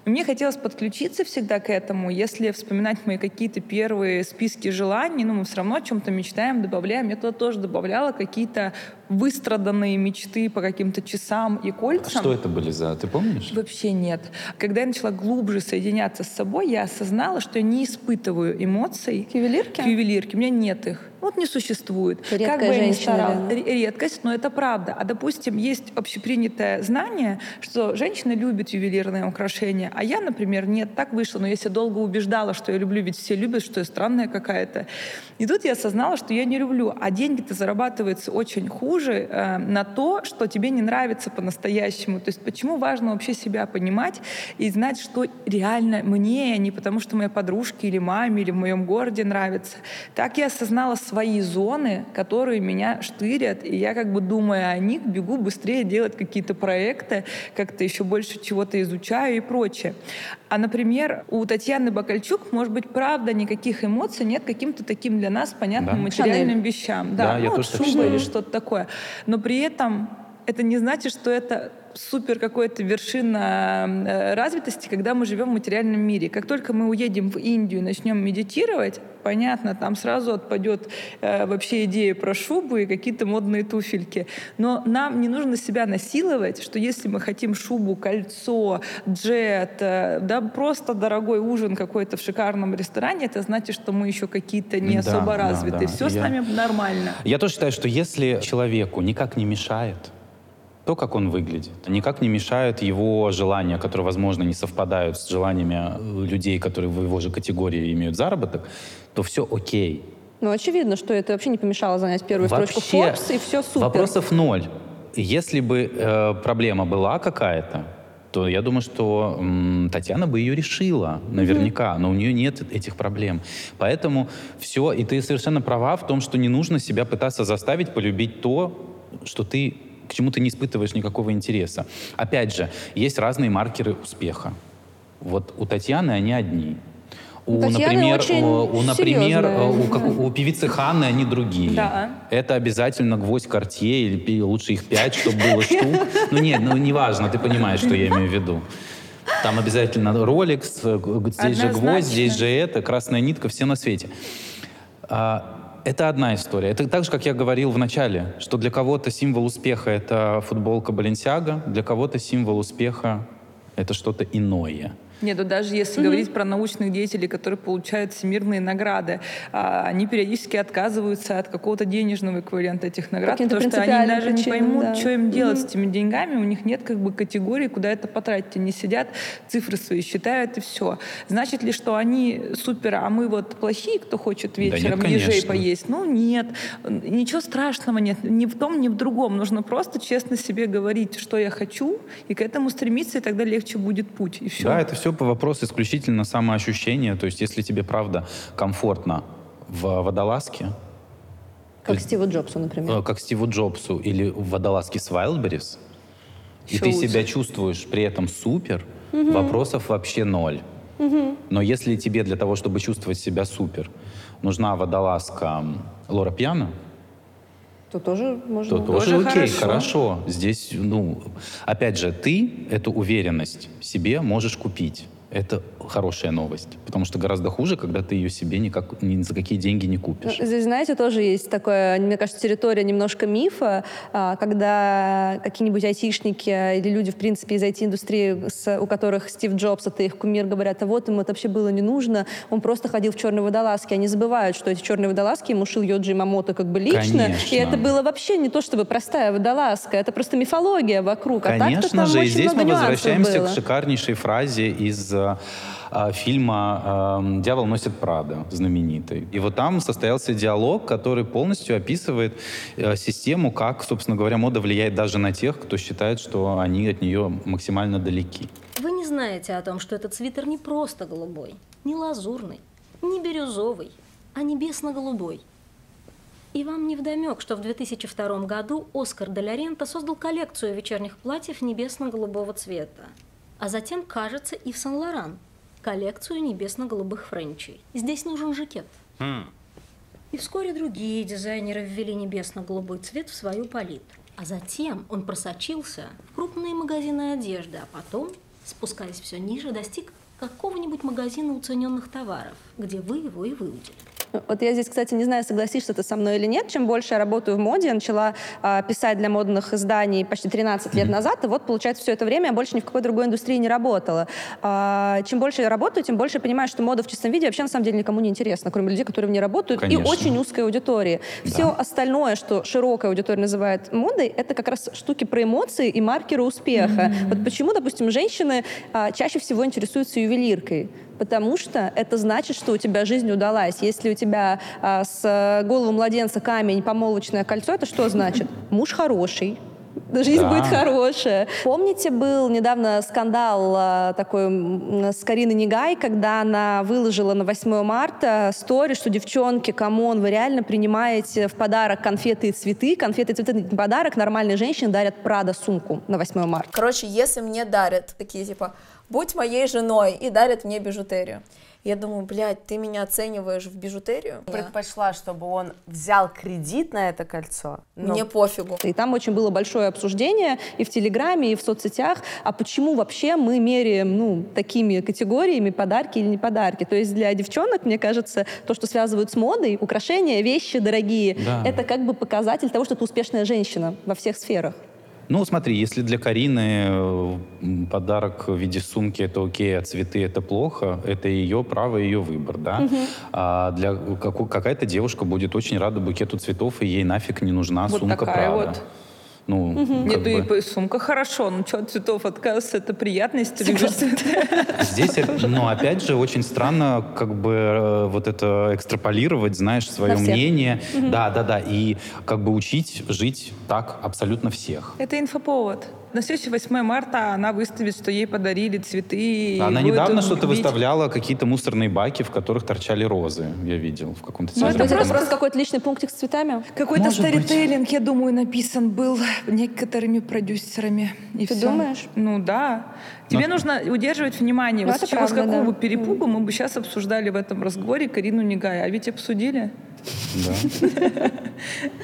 Мне хотелось подключиться всегда к этому. Если вспоминать мои какие-то первые списки желаний, ну, мы все равно о чем-то мечтаем, добавляем. Я туда тоже добавляла какие-то выстраданные мечты по каким-то часам и кольцам. Что это были за, ты помнишь? Вообще нет. Когда я начала глубже соединяться с собой, я осознала, что я не испытываю эмоций К ювелирке? к ювелирке. У меня нет их. Вот не существует. Ты как редкая бы я ни женщина, старалась- редкость, но это правда. А допустим, есть общепринятое знание, что женщины любят ювелирные украшения, а я, например, нет. Так вышло, но я себя долго убеждала, что я люблю, ведь все любят, что я странная какая-то. И тут я осознала, что я не люблю. А деньги-то зарабатываются очень хуже э, на то, что тебе не нравится по-настоящему. То есть почему важно вообще себя понимать и знать, что реально мне, а не потому, что моей подружке или маме или в моем городе нравится. Так я осознала свои зоны, которые меня штырят, и я как бы думая о них, бегу быстрее делать какие-то проекты, как-то еще больше чего-то изучаю и прочее. А, например, у Татьяны Бакальчук, может быть, правда, никаких эмоций нет каким-то таким для нас понятным Да. материальным Шанель. вещам. Да, Да, я ну, тоже так шуба считаю. или что-то такое. Но при этом это не значит, что это супер какой-то вершина э, развитости, когда мы живем в материальном мире. Как только мы уедем в Индию и начнем медитировать, понятно, там сразу отпадет э, вообще идея про шубу и какие-то модные туфельки. Но нам не нужно себя насиловать, что если мы хотим шубу, кольцо, джет, э, да просто дорогой ужин какой-то в шикарном ресторане, это значит, что мы еще какие-то не Да, особо да, развиты. да. Все с Я- нами нормально. Я тоже считаю, что если человеку никак не мешает то, как он выглядит, никак не мешают его желания, которые, возможно, не совпадают с желаниями э, людей, которые в его же категории имеют заработок, то все окей. Ну, очевидно, что это вообще не помешало занять первую строчку Forbes, и все супер. Вопросов ноль. Если бы э, проблема была какая-то, то я думаю, что м, Татьяна бы ее решила, наверняка, но у нее нет этих проблем. Поэтому все, и ты совершенно права в том, что не нужно себя пытаться заставить полюбить то, что ты к чему ты не испытываешь никакого интереса. Опять же, есть разные маркеры успеха. Вот у Татьяны они одни. У, Татьяны например, у, у, например, у, как у- певицы Ханны они другие. Да. Это обязательно гвоздь Кортье или лучше их пять, чтобы было штук. Ну нет, ну неважно, ты понимаешь, что я имею в виду. Там обязательно Rolex, э, здесь же Однозначно. гвоздь, здесь же это, красная нитка, все на свете. А, Это одна история. Это так же, как я говорил в начале, что для кого-то символ успеха — это футболка Баленсиага, для кого-то символ успеха — это что-то иное. Нет, ну даже если говорить про научных деятелей, которые получают всемирные награды, а, они периодически отказываются от какого-то денежного эквивалента этих наград, потому что они даже не причинам, поймут, да. что им делать с этими деньгами, у них нет как бы категории, куда это потратить. Они сидят, цифры свои считают и все. Значит ли, что они супер, а мы вот плохие, кто хочет нет, вечером ежей конечно. поесть? Ну нет, ничего страшного нет, ни в том, ни в другом. Нужно просто честно себе говорить, что я хочу, и к этому стремиться, и тогда легче будет путь. И все. Да, это все вопрос исключительно самоощущения. То есть, если тебе правда комфортно в водолазке, Как Стиву Джобсу, например. э, как Стиву Джобсу или в водолазке с Wildberries, и ты себя чувствуешь при этом супер, вопросов вообще ноль. Но если тебе для того, чтобы чувствовать себя супер, нужна водолазка Лора Пьяна, То тоже можно... то Тоже тоже окей, хорошо. хорошо. Здесь, ну, опять же, ты эту уверенность в себе можешь купить. Это хорошая новость. Потому что гораздо хуже, когда ты ее себе никак, ни за какие деньги не купишь. Ну, Здесь, знаете, тоже есть такое, мне кажется, территория немножко мифа, а, когда какие-нибудь айтишники или люди, в принципе, из IT-индустрии, у которых Стив Джобс, это их кумир, говорят, а вот ему это вообще было не нужно, он просто ходил в черной водолазке. Они забывают, что эти черные водолазки ему шил Йоджи Мамото как бы лично. Конечно. И это было вообще не то, чтобы простая водолазка, это просто мифология вокруг. А Конечно там же, и здесь мы возвращаемся было. к шикарнейшей фразе из фильма э, «Дьявол носит Прада», знаменитый. И вот там состоялся диалог, который полностью описывает э, систему, как, собственно говоря, мода влияет даже на тех, кто считает, что они от нее максимально далеки. Вы не знаете о том, что этот свитер не просто голубой, не лазурный, не бирюзовый, а небесно-голубой. И вам не вдомек, что в 2002 году Оскар де создал коллекцию вечерних платьев небесно-голубого цвета. А затем, кажется, и в Сан-Лоран коллекцию небесно-голубых френчей. Здесь нужен жакет. И вскоре другие дизайнеры ввели небесно-голубой цвет в свою палитру. А затем он просочился в крупные магазины одежды, а потом, спускаясь все ниже, достиг какого-нибудь магазина уцененных товаров, где вы его и выудили. Вот я здесь, кстати, не знаю, согласишься ты со мной или нет. Чем больше я работаю в моде, я начала а, писать для модных изданий почти 13 лет назад, и вот, получается, все это время я больше ни в какой другой индустрии не работала. А, чем больше я работаю, тем больше я понимаю, что мода в чистом виде вообще на самом деле никому не интересна, кроме людей, которые в ней работают, Конечно. и очень узкой аудитории. Все остальное, что широкая аудитория называет модой, это как раз штуки про эмоции и маркеры успеха. Вот почему, допустим, женщины а, чаще всего интересуются ювелиркой? Потому что это значит, что у тебя жизнь удалась. Если у тебя а, с э, головы младенца камень, помолвочное кольцо, это что значит? Муж хороший. Жизнь Да. будет хорошая. Помните, был недавно скандал а, такой с Кариной Нигай, когда она выложила на 8 марта стори, что девчонки, come on, вы реально принимаете в подарок конфеты и цветы. Конфеты и цветы не подарок, нормальные женщины дарят Прада сумку на 8 марта. Короче, если мне дарят такие типа «будь моей женой» и дарят мне бижутерию, Я думаю, блядь, ты меня оцениваешь в бижутерию? Предпочла, чтобы он взял кредит на это кольцо. но Мне пофигу. И там очень было большое обсуждение и в Телеграме, и в соцсетях, а почему вообще мы меряем ну, такими категориями подарки или не подарки. То есть для девчонок, мне кажется, то, что связывают с модой, украшения, вещи дорогие, Да. это как бы показатель того, что ты успешная женщина во всех сферах. Ну, смотри, если для Карины э, подарок в виде сумки это окей, а цветы это плохо, это ее право, ее выбор, да. А для каку- какая-то девушка будет очень рада букету цветов, и ей нафиг не нужна Вот сумка такая Прада. вот. Ну, как Нет, бы- и сумка хорошо, ну что от цветов отказываться, это приятно, если ты любишь цветы. Здесь, э, ну, опять же, очень странно как бы э, вот это экстраполировать, знаешь, свое мнение. Да, да, да. И как бы учить жить так абсолютно всех. Это инфоповод. На следующий 8 марта она выставит, что ей подарили цветы. Она недавно что-то бить. выставляла, какие-то мусорные баки, в которых торчали розы. Я видел в каком-то Ну, это просто- просто какой-то личный пунктик с цветами? Какой-то старителлинг, я думаю, написан был некоторыми продюсерами. И Ты всё. думаешь? Ну да. Тебе нужно удерживать внимание. Ну, Вот это с чего, с правда, какого да. перепугу мы бы сейчас обсуждали в этом разговоре Карину Негая. А ведь обсудили. Да.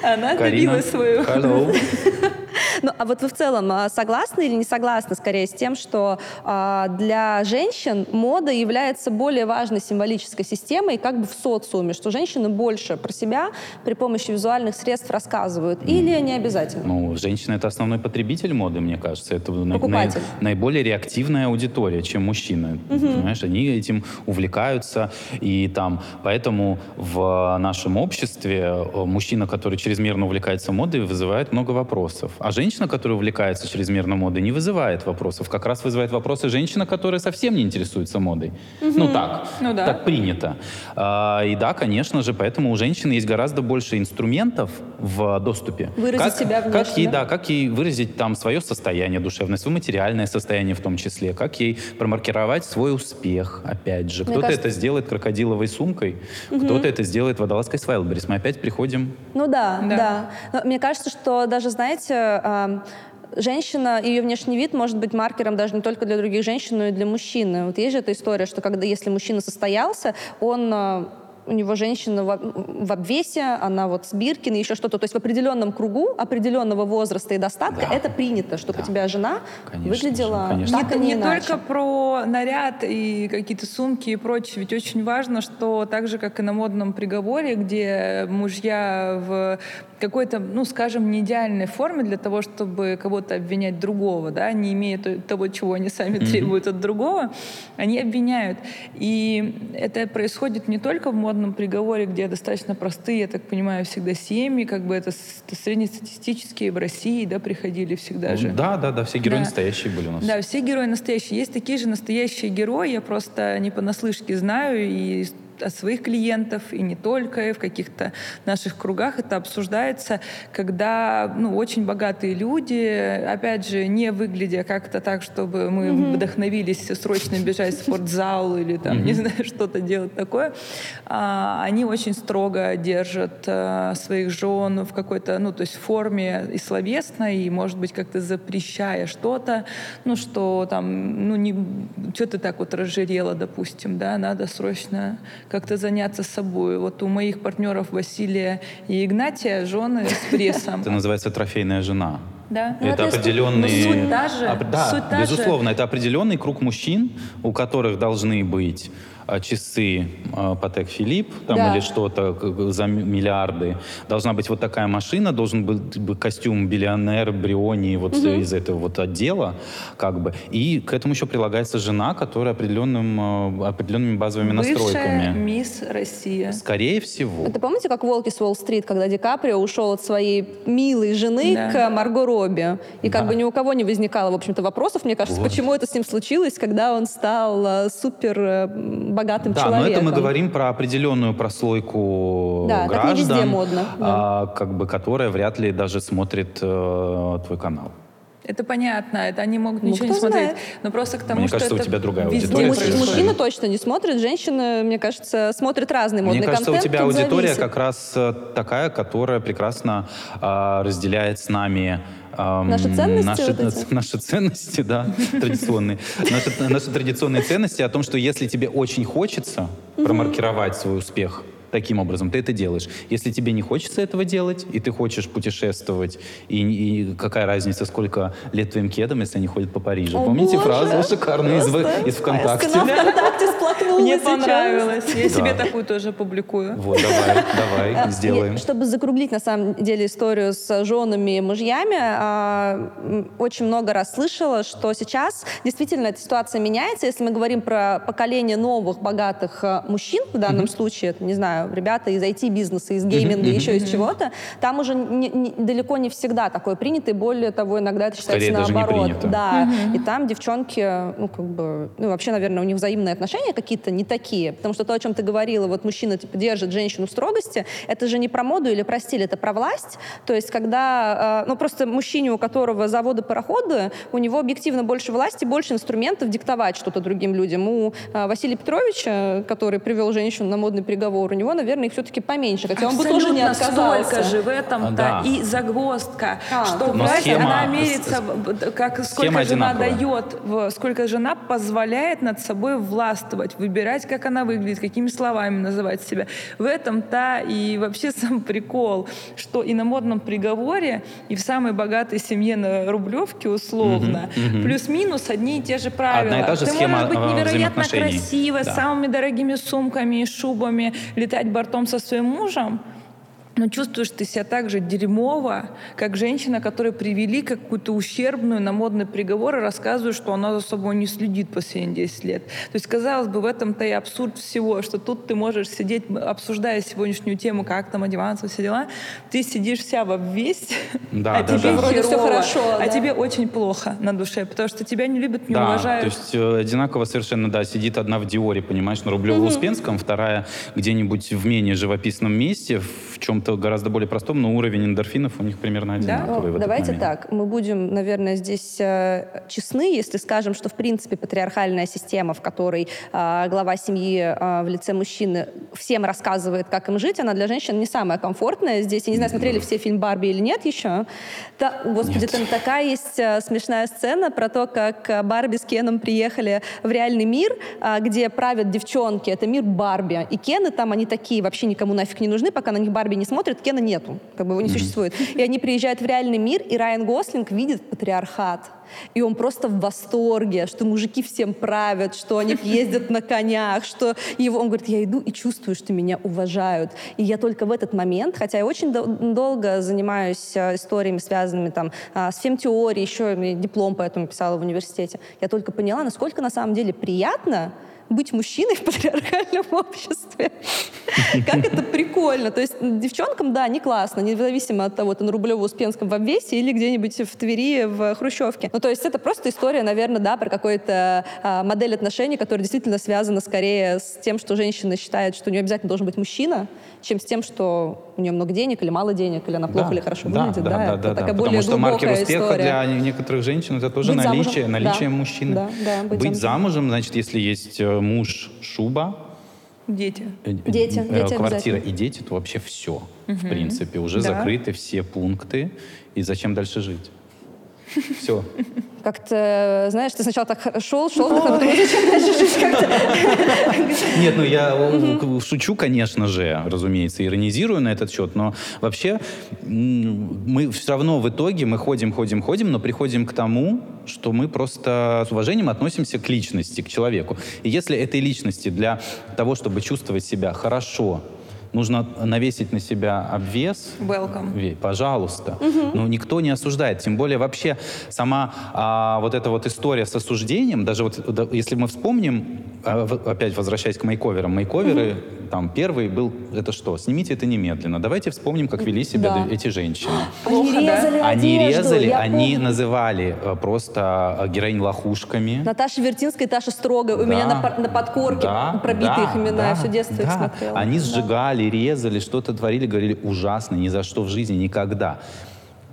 Она Карина, добилась свою. hello. Ну, а вот вы в целом а, согласны или не согласны скорее с тем, что а, для женщин мода является более важной символической системой как бы в социуме, что женщины больше про себя при помощи визуальных средств рассказывают? Или не обязательно? Ну, женщина это основной потребитель моды, мне кажется. Это Покупатель. на- наиболее реактивная аудитория, чем мужчины. Понимаешь, они этим увлекаются. И там, поэтому в нашем обществе э, мужчина, который чрезмерно увлекается модой, вызывает много вопросов. А женщина, которая увлекается чрезмерно модой, не вызывает вопросов. Как раз вызывает вопросы женщина, которая совсем не интересуется модой. Ну так, Ну да. так принято. А, и да, конечно же, поэтому у женщины есть гораздо больше инструментов в доступе. Выразить как, себя как внешне, ей, да? да, как ей выразить там свое состояние душевное, свое материальное состояние в том числе, как ей промаркировать свой успех, опять же. Кто-то кажется- это сделает крокодиловой сумкой, кто-то это сделает водолазкой с Wildberries. Мы опять приходим... Ну да, Да. да. Но мне кажется, что даже, знаете, ам, женщина, ее внешний вид может быть маркером даже не только для других женщин, но и для мужчины. Вот есть же эта история, что когда если мужчина состоялся, он а, у него женщина в, обвесе, она вот с Биркин и еще что-то. То есть в определенном кругу определенного возраста и достатка Да. это принято, чтобы Да. у тебя жена Конечно выглядела конечно. так, не, не, не иначе. только про наряд и какие-то сумки и прочее. Ведь очень важно, что так же, как и на модном приговоре, где мужья в какой-то, ну, скажем, не идеальной форме для того, чтобы кого-то обвинять другого, да, не имея то- того, чего они сами требуют от другого, они обвиняют. И это происходит не только в модном приговоре, где достаточно простые, я так понимаю, всегда семьи, как бы это среднестатистические в России, да, приходили всегда же. Да, да, да, все герои Да. настоящие были у нас. Да, все герои настоящие. Есть такие же настоящие герои, я просто не понаслышке знаю и от своих клиентов, и не только, и в каких-то наших кругах. Это обсуждается, когда ну, очень богатые люди, опять же, не выглядя как-то так, чтобы мы вдохновились срочно бежать в спортзал или там, не знаю, что-то делать такое, а, они очень строго держат а, своих жен в какой-то, ну, то есть форме и словесной, и, может быть, как-то запрещая что-то, ну, что там, ну, не, что ты так вот разжирела, допустим, да, надо срочно как-то заняться собой. Вот у моих партнеров Василия и Игнатия жены с прессом. Это называется трофейная жена. Да. Это это искусство. определенный... Ну, суть та же. Об- да, Суть та же. безусловно, это определенный круг мужчин, у которых должны быть часы а, Патек Филипп там, Да. или что-то за миллиарды. Должна быть вот такая машина, должен быть бы костюм биллионер Бриони вот из этого вот отдела, как бы. И к этому еще прилагается жена, которая определенным, а, определенными базовыми Бывшая настройками. мисс Россия. Скорее всего. Это помните, как «Волки с Уолл-стрит», когда Ди Каприо ушел от своей милой жены Да. к Марго Робби? И как Да. бы ни у кого не возникало, в общем-то, вопросов, мне кажется, Вот. почему это с ним случилось, когда он стал супер э, богатым Да, человеком. но это мы говорим про определенную прослойку Да, так не граждан, везде модно, а, как бы, которая вряд ли даже смотрит э, твой канал. Это понятно, это они могут Ну, ничего не смотреть. знает. Но просто к тому, Мне что кажется, у это тебя другая аудитория Муж- мужчина точно не смотрит, женщина, мне кажется, смотрит разный модный Мне кажется, контент. у тебя аудитория зависит. как раз э, такая, которая прекрасно а, разделяет с нами эм, Наши ценности наши, вот эти? наши ценности, да, традиционные. Наши, наши традиционные ценности о том, что если тебе очень хочется промаркировать свой успех таким образом, ты это делаешь. Если тебе не хочется этого делать, и ты хочешь путешествовать, и, и какая разница, сколько лет твоим кедам, если они ходят по Парижу. О, Помните боже! фразу шикарную из, из ВКонтакте? Я ВКонтакте сплакнула Мне понравилось. Я себе такую тоже публикую. Вот, давай, давай, А, сделаем. Чтобы закруглить, на самом деле, историю с женами и мужьями, а, очень много раз слышала, что сейчас действительно эта ситуация меняется. Если мы говорим про поколение новых, богатых а, мужчин, в данном случае, не знаю, ребята из IT-бизнеса, из гейминга, еще из чего-то, там уже не- не- далеко не всегда такое принято, и более того, иногда это считается Скорее, даже не наоборот. Да, и там девчонки, ну, как бы, ну, вообще, наверное, у них взаимные отношения какие-то не такие, потому что то, о чем ты говорила, вот мужчина, типа, держит женщину в строгости, это же не про моду или про стиль, это про власть, то есть когда, э, ну, просто мужчине, у которого заводы, пароходы, у него объективно больше власти, больше инструментов диктовать что-то другим людям. У э, Василия Петровича, который привел женщину на модный приговор, у него, наверное, их все-таки поменьше, хотя он бы тоже не Абсолютно отказался. столько же в этом-то Да. и загвоздка, А, что Но власть, схема- она мерится, как сколько жена одинаковая. дает, сколько жена позволяет над собой властвовать, выбирать, как она выглядит, какими словами называть себя. В этом-то и вообще сам прикол, что и на модном приговоре, и в самой богатой семье на Рублевке условно, Мгм, мгм. плюс-минус одни и те же правила. Одна и та же Ты схема, можешь быть э, невероятно красивой, Да. с самыми дорогими сумками и шубами, летать бортом со своим мужем, но чувствуешь ты себя так же дерьмово, как женщина, которую привели какую-то ущербную на модный приговор и рассказывает, что она за собой не следит последние 10 лет. То есть, казалось бы, в этом-то и абсурд всего, что тут ты можешь сидеть, обсуждая сегодняшнюю тему, как там одеваться, все дела, ты сидишь вся в обвесь, Да, а да, тебе да. Вроде херово, хорошо, а да. тебе очень плохо на душе, потому что тебя не любят, не да, уважают. то есть э, одинаково совершенно, да, сидит одна в Диоре, понимаешь, на Рублево-Успенском, вторая где-нибудь в менее живописном месте, в чем-то гораздо более простом, но уровень эндорфинов у них примерно одинаковый этот давайте так, мы будем, наверное, здесь э, честны, если скажем, что в принципе патриархальная система, в которой э, глава семьи э, в лице мужчины всем рассказывает, как им жить, она для женщин не самая комфортная. Здесь, я не знаю, смотрели все фильм Барби или нет еще. Да, господи, там такая есть э, смешная сцена про то, как э, Барби с Кеном приехали в реальный мир, э, где правят девчонки. Это мир Барби. И Кены там, они такие, вообще никому нафиг не нужны, пока на них Барби не смотрят, Кена нету. Как бы его не существует. И они приезжают в реальный мир, и Райан Гослинг видит патриархат. И он просто в восторге, что мужики всем правят, что они ездят на конях, что его... Он говорит, я иду и чувствую, что меня уважают. И я только в этот момент, хотя я очень дол- долго занимаюсь э, историями, связанными там а, с фемтеорией, еще диплом поэтому писала в университете, я только поняла, насколько на самом деле приятно быть мужчиной в патриархальном обществе. Как это прикольно. То есть девчонкам, да, не классно, независимо от того, ты на Рублево-Успенском в обвесе или где-нибудь в Твери, в Хрущевке. Ну, то есть это просто история, наверное, да, про какую-то а, модель отношений, которая действительно связана скорее с тем, что женщина считает, что у нее обязательно должен быть мужчина, чем с тем, что у нее много денег или мало денег, или она плохо Да, или хорошо да, выглядит. Да, да, это да, да. такая Потому более что маркер успеха история. для некоторых женщин это тоже Быть наличие, замужем, наличие да. мужчины. Да, да, быть быть замужем. замужем, значит, если есть э, муж, шуба, Дети. э, Дети, э, дети квартира обязательно. и дети, то вообще все, в принципе. Уже Да. закрыты все пункты. И зачем дальше жить? Все. Как-то, знаешь, ты сначала так шел, шел, так, потом? Нет, ну я э, шучу, конечно же, разумеется, иронизирую на этот счет, но вообще мы все равно в итоге мы ходим, ходим, ходим, но приходим к тому, что мы просто с уважением относимся к личности, к человеку. И если этой личности для того, чтобы чувствовать себя хорошо, нужно навесить на себя обвес, Welcome. Пожалуйста. Ну, никто не осуждает. Тем более вообще сама а, вот эта вот история с осуждением, даже вот если мы вспомним, опять возвращаясь к мейковерам, мейковеры, там, первый был, это что? Снимите это немедленно. Давайте вспомним, как вели себя Да. эти женщины. Они Плохо, да? резали Они одежду, резали, они помню. называли э, просто э, героинь лохушками. Наташа Вертинская и Таша Строгая. У Да. меня на, на подкорке Да, пробиты да, их имена. да, я все детство их да. смотрела. Они Да. сжигали, резали, что-то творили, говорили ужасно, ни за что в жизни, никогда.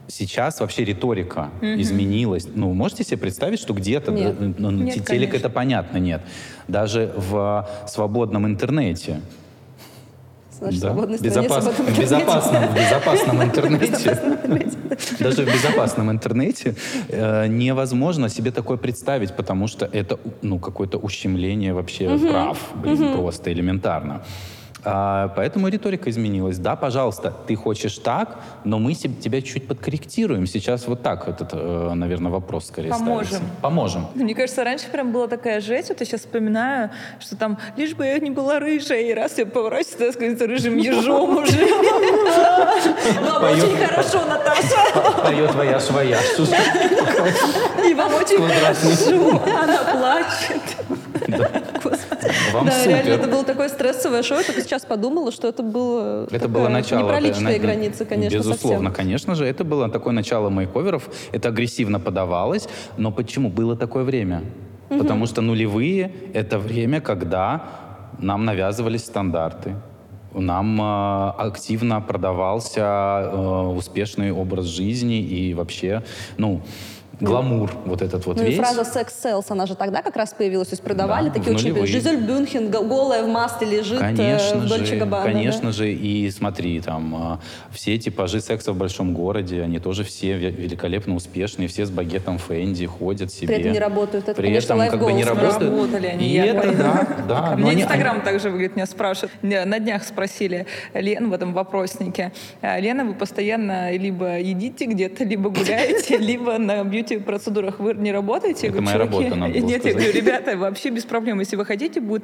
Сейчас вообще риторика изменилась. Ну, можете себе представить, что где-то, Нет. ну, Нет, телек конечно. это понятно, нет. Даже в свободном интернете нашей Да. свободной Безопас- в безопасном, в безопасном интернете. Даже в безопасном интернете э, невозможно себе такое представить, потому что это ну, какое-то ущемление вообще прав, просто элементарно. А, поэтому риторика изменилась. Да, пожалуйста, ты хочешь так, но мы себе- тебя чуть подкорректируем. Сейчас вот так этот, э, наверное, вопрос скорее Поможем. ставится. Поможем. Мне кажется, раньше прям была такая жесть, вот я сейчас вспоминаю, что там, лишь бы я не была рыжая, и раз я поворачиваюсь, я сказать, рыжим ежом уже. Вам Поёт. очень хорошо, Наташа. Поет твоя швоя. И вам очень хорошо. Она плачет. Да, реально, это было такое стрессовое шоу. Я только сейчас подумала, что это было Это было начало. непроличные это, на- границы, конечно, Безусловно, конечно же. Это было такое начало мейковеров. Это агрессивно подавалось. Но почему? Было такое время. Потому что нулевые — это время, когда нам навязывались стандарты. Нам э, активно продавался э, успешный образ жизни и вообще, ну, гламур вот этот вот Ну весь. и фраза «секс селс», она же тогда как раз появилась. То есть продавали Да, такие очень... нулевые. Жизель Бюнхен го- голая в масле лежит э, Конечно в Дольче же, Габбана, да? конечно же, и смотри, там а, все типажи секса в большом городе, они тоже все ве- великолепно успешные, все с багетом Фэнди ходят себе. При этом не работают. Это, При конечно, этом как бы не да. работают. Работали они, И это, поняла. да, да. Но меня они- Инстаграм также выглядит, меня спрашивают. На днях спросили Лен в этом вопроснике. «А, Лена, вы постоянно либо едите где-то, либо гуляете, либо на бьюти-процедурах вы не работаете? Я Это говорю, моя «Чуваки, работа, надо было Нет, я сказать. говорю, ребята, вообще без проблем. Если вы хотите, будет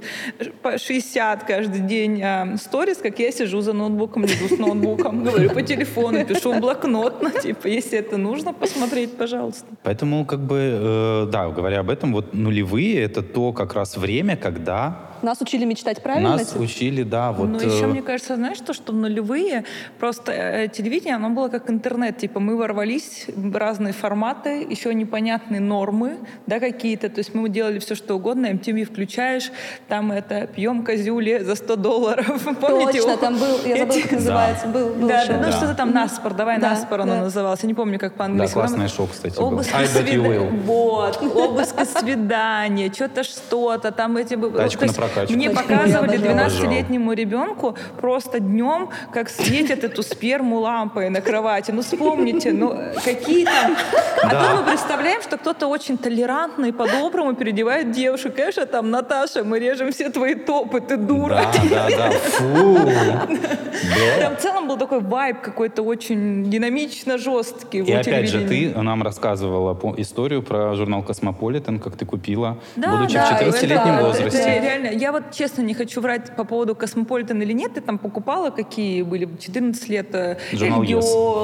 по 60 каждый день а, сторис, как я сижу за ноутбуком, иду с ноутбуком, говорю по телефону, пишу в блокнот. Ну, типа, если это нужно посмотреть, пожалуйста. Поэтому, как бы, э, да, говоря об этом, вот нулевые — это то как раз время, когда Нас учили мечтать правильно? нас типа? учили, да, вот... Ну, еще, э, мне кажется, знаешь, то, что нулевые, просто э, телевидение, оно было как интернет, типа мы ворвались в разные форматы, еще непонятные нормы, да, какие-то, то есть мы делали все, что угодно, MTV включаешь, там это, пьем козюли за 100 долларов, помните? Точно, там был, я забыла, как называется, был, был Да, да, ну Да. что-то там Наспор, давай Да, Наспор оно да. называлось, я не помню, как Да, по-английски. классное Там шоу, кстати. Обыск I bet you свида- will. Вот, обыск и свидания, что-то что-то, там эти... Тачку на прокачку. Мне показывали я обожаю. 12-летнему ребенку просто днем, как светят эту сперму лампой на кровати. Ну, вспомните, ну, какие там... А Да. то мы представляем, что кто-то очень толерантный, по-доброму переодевает девушек. Конечно, там, Наташа, мы режем все твои топы, ты дура. Да, да, да, фу. Там в целом был такой вайб какой-то очень динамично жесткий. И опять же, ты нам рассказывала по- историю про журнал «Космополитен», как ты купила, будучи в да, 14-летнем это- возрасте. реально, я вот честно не хочу врать по поводу Космополитен или нет. Ты там покупала, какие были 14 лет? э, Журнал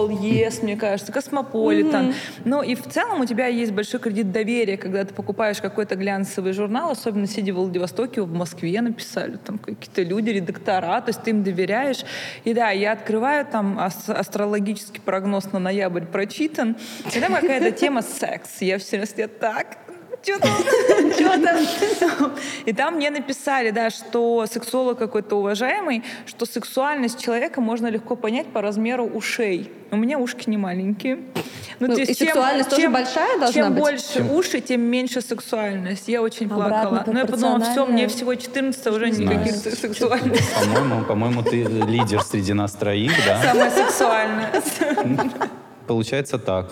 Yes. Мне кажется, Космополитен. Ну и в целом у тебя есть большой кредит доверия, когда ты покупаешь какой-то глянцевый журнал, особенно сидя в Владивостоке, в Москве написали, там какие-то люди, редактора, то есть ты им доверяешь. И да, я открываю там ас- астрологический прогноз на ноябрь прочитан, и там какая-то тема секс. Я все время так, что там? Что там? И там мне написали, да, что сексолог какой-то уважаемый, что сексуальность человека можно легко понять по размеру ушей. У меня ушки не маленькие. Ну, то и есть чем- сексуальность тоже чем- большая должна Чем быть? больше уши, тем меньше сексуальность. Я очень Обратно плакала. Но я подумала, все, мне всего 14, уже никаких знаю. сексуальностей. По-моему, по-моему, ты лидер среди нас троих, да? Самая сексуальная. Получается так.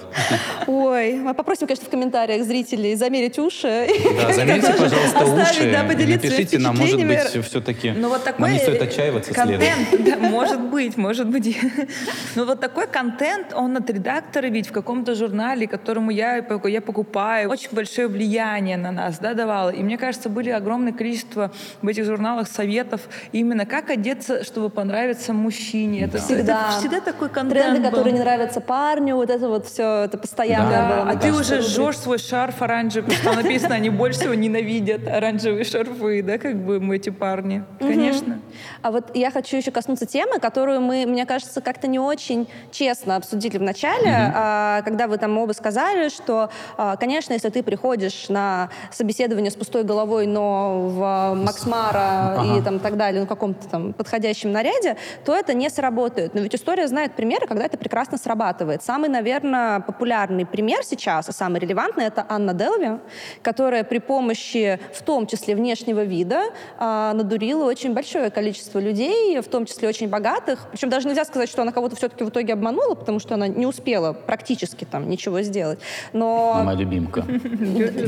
Ой, мы попросим, конечно, в комментариях зрителей замерить уши. Да, замерьте, пожалуйста, уши. да, и напишите нам, может быть, все-таки Ну вот такой нам не стоит отчаиваться следует. контент, да, может быть, может быть. Но вот такой контент, он от редактора ведь в каком-то журнале, которому я, я покупаю, очень большое влияние на нас да, давало. И мне кажется, были огромное количество в этих журналах советов именно как одеться, чтобы понравиться мужчине. Это, Всегда. это всегда такой контент Тренды, был. которые не нравятся парню, вот это вот все, это постоянно Да, было. а ты кажется, уже жжешь свой шарф оранжевый, что написано, они больше всего ненавидят оранжевые шарфы, да, как бы мы эти парни. Конечно. А вот я хочу еще коснуться темы, которую мы, мне кажется, как-то не очень честно обсудили в начале, а, когда вы там оба сказали, что, а, конечно, если ты приходишь на собеседование с пустой головой, но в Максмара и там так далее, ну, в каком-то там подходящем наряде, то это не сработает. Но ведь история знает примеры, когда это прекрасно срабатывает. Самый самый, наверное, популярный пример сейчас, и самый релевантный, это Анна Делви, которая при помощи, в том числе, внешнего вида, а, надурила очень большое количество людей, в том числе очень богатых. Причем даже нельзя сказать, что она кого-то все-таки в итоге обманула, потому что она не успела практически там ничего сделать. Но... Моя любимка.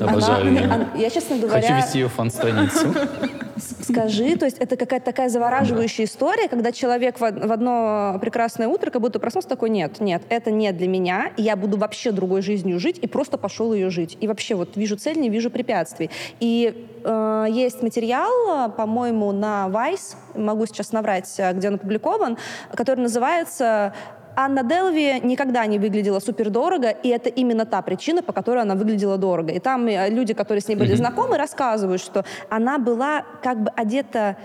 Обожаю ее. я, честно говоря... Хочу вести ее в фан-страницу. Скажи, то есть это какая-то такая завораживающая история, когда человек в одно прекрасное утро как будто проснулся такой, нет, нет, это не для меня, и я буду вообще другой жизнью жить, и просто пошел ее жить. И вообще вот вижу цель, не вижу препятствий. И э, есть материал, э, по-моему, на Vice, могу сейчас наврать, э, где он опубликован, который называется Анна Делви никогда не выглядела супер дорого, и это именно та причина, по которой она выглядела дорого. И там э, люди, которые с ней были знакомы, рассказывают, что она была как бы одета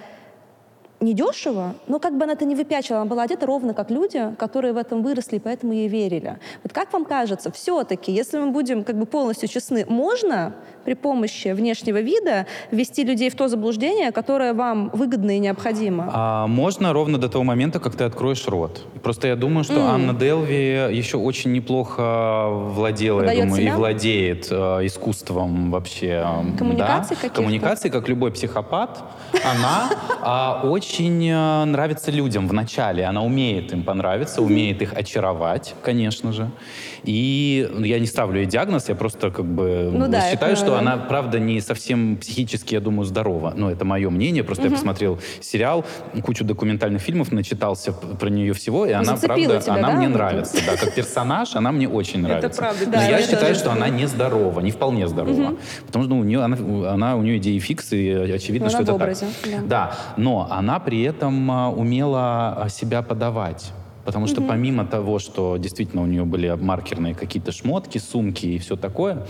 недешево, но как бы она это не выпячивала, она была одета ровно как люди, которые в этом выросли, поэтому ей верили. Вот как вам кажется, все-таки, если мы будем как бы полностью честны, можно при помощи внешнего вида ввести людей в то заблуждение, которое вам выгодно и необходимо? А можно ровно до того момента, как ты откроешь рот. Просто я думаю, что М. Анна Делви еще очень неплохо владела, я Подает думаю, себя? и владеет э, искусством вообще. Коммуникаций да. Коммуникации, как любой психопат. Она а, очень э, нравится людям вначале. Она умеет им понравиться, умеет их очаровать, конечно же. И ну, я не ставлю ей диагноз, я просто как бы Ну да, считаю, это- что она, правда, не совсем психически, я думаю, здорова. Ну, это мое мнение. Просто я Мгм. посмотрел сериал, кучу документальных фильмов, начитался про нее всего, и она, Зацепила правда, тебя, она да, мне нравится. Да, как персонаж, она мне очень нравится. правда, Но да, я я считаю, что она нездорова, не вполне здорова. Мгм. Потому что ну, у нее, она, она- у нее идеи фикс, и очевидно, Она что это образе, так. да. Да, но она при этом а, умела а, себя подавать. Потому что Мгм. помимо того, что действительно у нее были маркерные какие-то шмотки, сумки и все такое,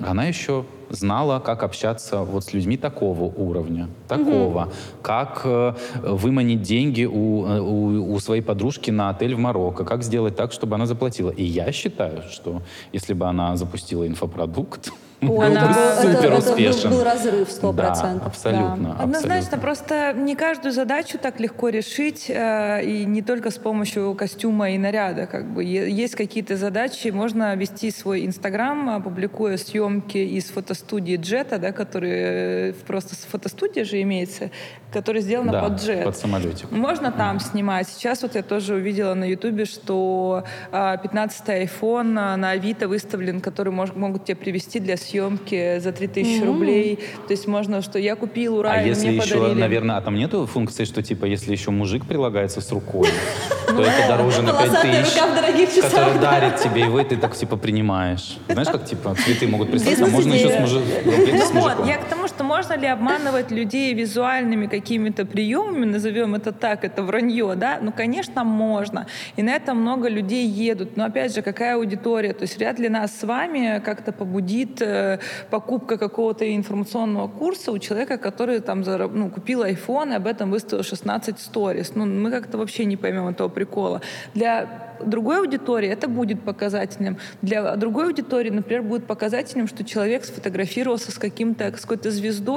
она еще знала, как общаться вот с людьми такого уровня, такого, как э, выманить деньги у, э, у, у своей подружки на отель в Марокко, как сделать так, чтобы она заплатила. И я считаю, что если бы она запустила инфопродукт, Ой, был это бы был- это- супер это был- успешен. был разрыв, сто Да, процентов, абсолютно, да. Однозначно, абсолютно. просто не каждую задачу так легко решить, э, и не только с помощью костюма и наряда. Как бы. Есть какие-то задачи, можно вести свой Инстаграм, а, публикуя съемки из фотостудии Джета, да, которые э, просто с фотостудия же имеется, которая сделана Да, под Джет. под самолетик. Можно там снимать. Сейчас вот я тоже увидела на Ютубе, что а, 15-й iPhone а, на Авито выставлен, который мож- могут тебе привезти для съемки за 3000 Мгм. рублей. То есть можно, что я купил, ура, А и если мне еще, подарили. наверное, а там нету функции, что типа, если еще мужик прилагается с рукой, то это дороже на Полосатая 5000, рука в дорогих часах. который дарит тебе, и вы ты так типа принимаешь. Знаешь, как типа цветы могут прислать, а можно еще с, мужи- Ну вот, мужиком. я к тому, что можно ли обманывать людей визуальными какими-то приемами, назовем это так, это вранье, да? Ну, конечно, можно. И на это много людей едут. Но, опять же, какая аудитория? То есть вряд ли нас с вами как-то побудит э, покупка какого-то информационного курса у человека, который там зараб- ну, купил iPhone и об этом выставил 16 сторис. Ну, мы как-то вообще не поймем этого прикола. Для другой аудитории это будет показательным. Для другой аудитории, например, будет показательным, что человек сфотографировался с каким-то, с какой-то звездой,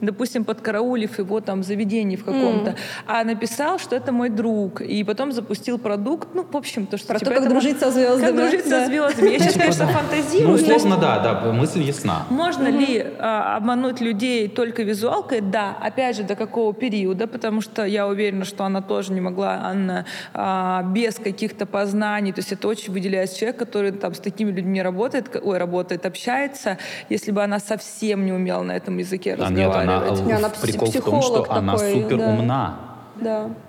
допустим, подкараулив его там в заведении в каком-то, Мгм. а написал, что это мой друг, и потом запустил продукт, ну, в общем, то, что... Про типа, то, как это дружить со звездами. Как дружить Да. со звездами. Я сейчас, конечно, Ну, фантазирую. есть условно, да, да, мысль ясна. можно ли а, обмануть людей только визуалкой? Да. Опять же, до какого периода? Потому что я уверена, что она тоже не могла, Анна, а, без каких-то познаний. То есть это очень выделяется человек, который там с такими людьми работает, ой, работает, общается. Если бы она совсем не умела на этом языке А нет, она, разговаривать. Не, она прикол в том, что психолог она такой, супер умна. Да.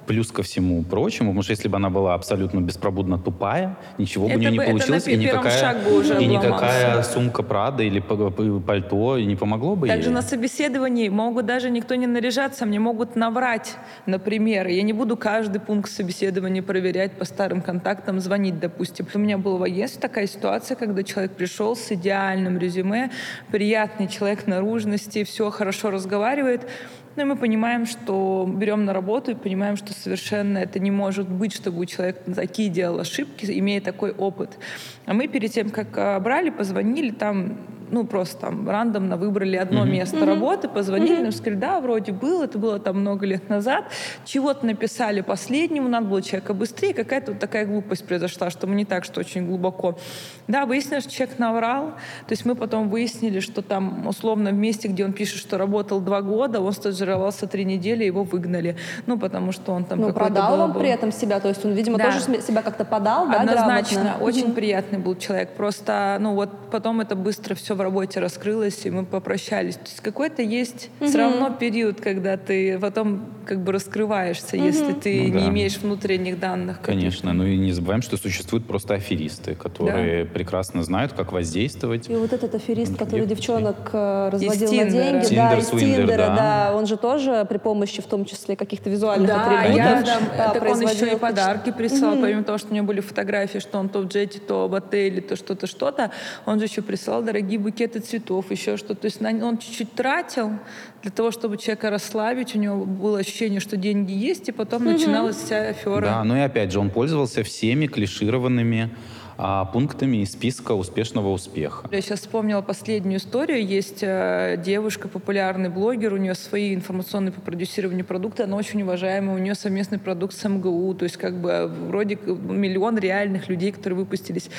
Плюс ко всему прочему, потому что если бы она была абсолютно беспробудно тупая, ничего бы у нее не бы- получилось, и никакая, и никакая сумка Прада или пальто не помогло бы Также ей. на собеседовании могут даже никто не наряжаться, мне могут наврать, например. Я не буду каждый пункт собеседования проверять по старым контактам, звонить, допустим. У меня была в агентстве такая ситуация, когда человек пришел с идеальным резюме, приятный человек наружности, все хорошо разговаривает, ну и мы понимаем, что берем на работу и понимаем, что совершенно это не может быть, чтобы у человека такие делал ошибки, имея такой опыт. А мы перед тем, как а, брали, позвонили, там ну, просто там рандомно выбрали одно Мгм. место Мгм. работы, позвонили, нам сказали, да, вроде был, это было там много лет назад, чего-то написали последнему, надо было человека быстрее, какая-то вот такая глупость произошла, что мы не так, что очень глубоко. Да, выяснилось, что человек наврал, то есть мы потом выяснили, что там условно в месте, где он пишет, что работал два года, он стажировался три недели, его выгнали, ну, потому что он там Ну, продал был- он был- при этом себя, то есть он, видимо, Да. тоже себя как-то подал, да, Однозначно, очень Мгм. приятный был человек. Просто, ну вот потом это быстро все в работе раскрылось, и мы попрощались. То есть какой-то есть Мгм. все равно период, когда ты потом как бы раскрываешься, если ты Ну не да. имеешь внутренних данных. Конечно, ну и не забываем, что существуют просто аферисты, которые прекрасно знают, как воздействовать. И вот этот аферист, который Девушки. девчонок э, разводил на деньги, да, Тиндер, из Свиндер, Тиндера, да. да, он же тоже при помощи, в том числе, каких-то визуальных Да, атрибутов я, да, а, так он еще и подарки присылал, Мгм. помимо того, что у него были фотографии, что он то в джете, то в отеле, то что-то, что-то, он же еще присылал дорогие букеты цветов, еще что-то. То есть он чуть-чуть тратил для того, чтобы человека расслабить, у него было ощущение, что деньги есть, и потом начиналась вся афера. Да, ну и опять же, он пользовался всеми клишированными а, пунктами из списка успешного успеха. Я сейчас вспомнила последнюю историю. Есть э, девушка, популярный блогер, у нее свои информационные по продюсированию продукта, она очень уважаемая, у нее совместный продукт с МГУ, то есть как бы э, вроде к- миллион реальных людей, которые выпустились.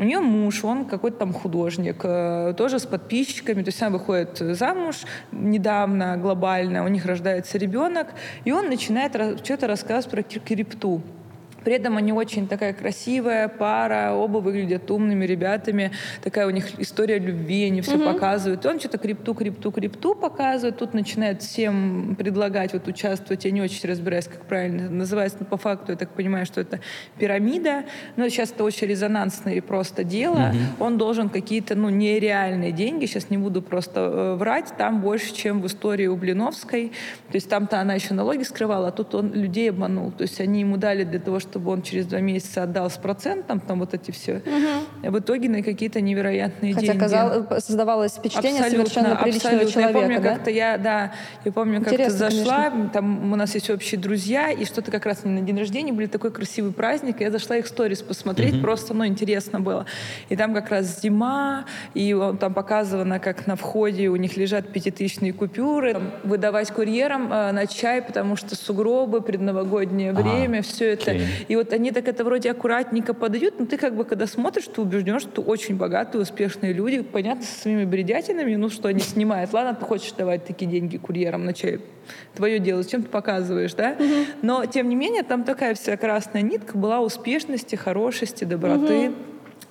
У нее муж, он какой-то там художник, э, тоже с подписчиками, то есть она выходит замуж недавно, глобально, у них рождается ребенок, и он начинает что-то рассказывать про крипту. При этом они очень такая красивая пара, оба выглядят умными ребятами. Такая у них история любви, они все показывают. Он что-то крипту, крипту, крипту показывает. Тут начинает всем предлагать вот участвовать. Я не очень разбираюсь, как правильно это называется, но по факту я так понимаю, что это пирамида. Но сейчас это очень резонансное и просто дело. Он должен какие-то ну, нереальные деньги, сейчас не буду просто э, врать, там больше, чем в истории у Блиновской. То есть там-то она еще налоги скрывала, а тут он людей обманул. То есть они ему дали для того, чтобы он через два месяца отдал с процентом, там вот эти все. А в итоге на какие-то невероятные Хотя деньги. казалось, создавалось впечатление совершенно приличного абсолютно. человека, Я помню, да? как-то я, да, я помню, как-то Интересно, зашла, там у нас есть общие друзья, и что-то как раз на день рождения были такой красивый праздник, и я зашла их сторис посмотреть, просто, ну, интересно было. И там как раз зима, и он- там показано, как на входе у них лежат пятитысячные купюры, там выдавать курьерам э, на чай, потому что сугробы, предновогоднее А, время, все это. окей. И вот они так это вроде аккуратненько подают, но ты как бы когда смотришь, ты убежден, что очень богатые, успешные люди, понятно, со своими бредятинами, ну что они снимают. Ладно, ты хочешь давать такие деньги курьерам на чай, твое дело, зачем ты показываешь, да? Но, тем не менее, там такая вся красная нитка была успешности, хорошести, доброты.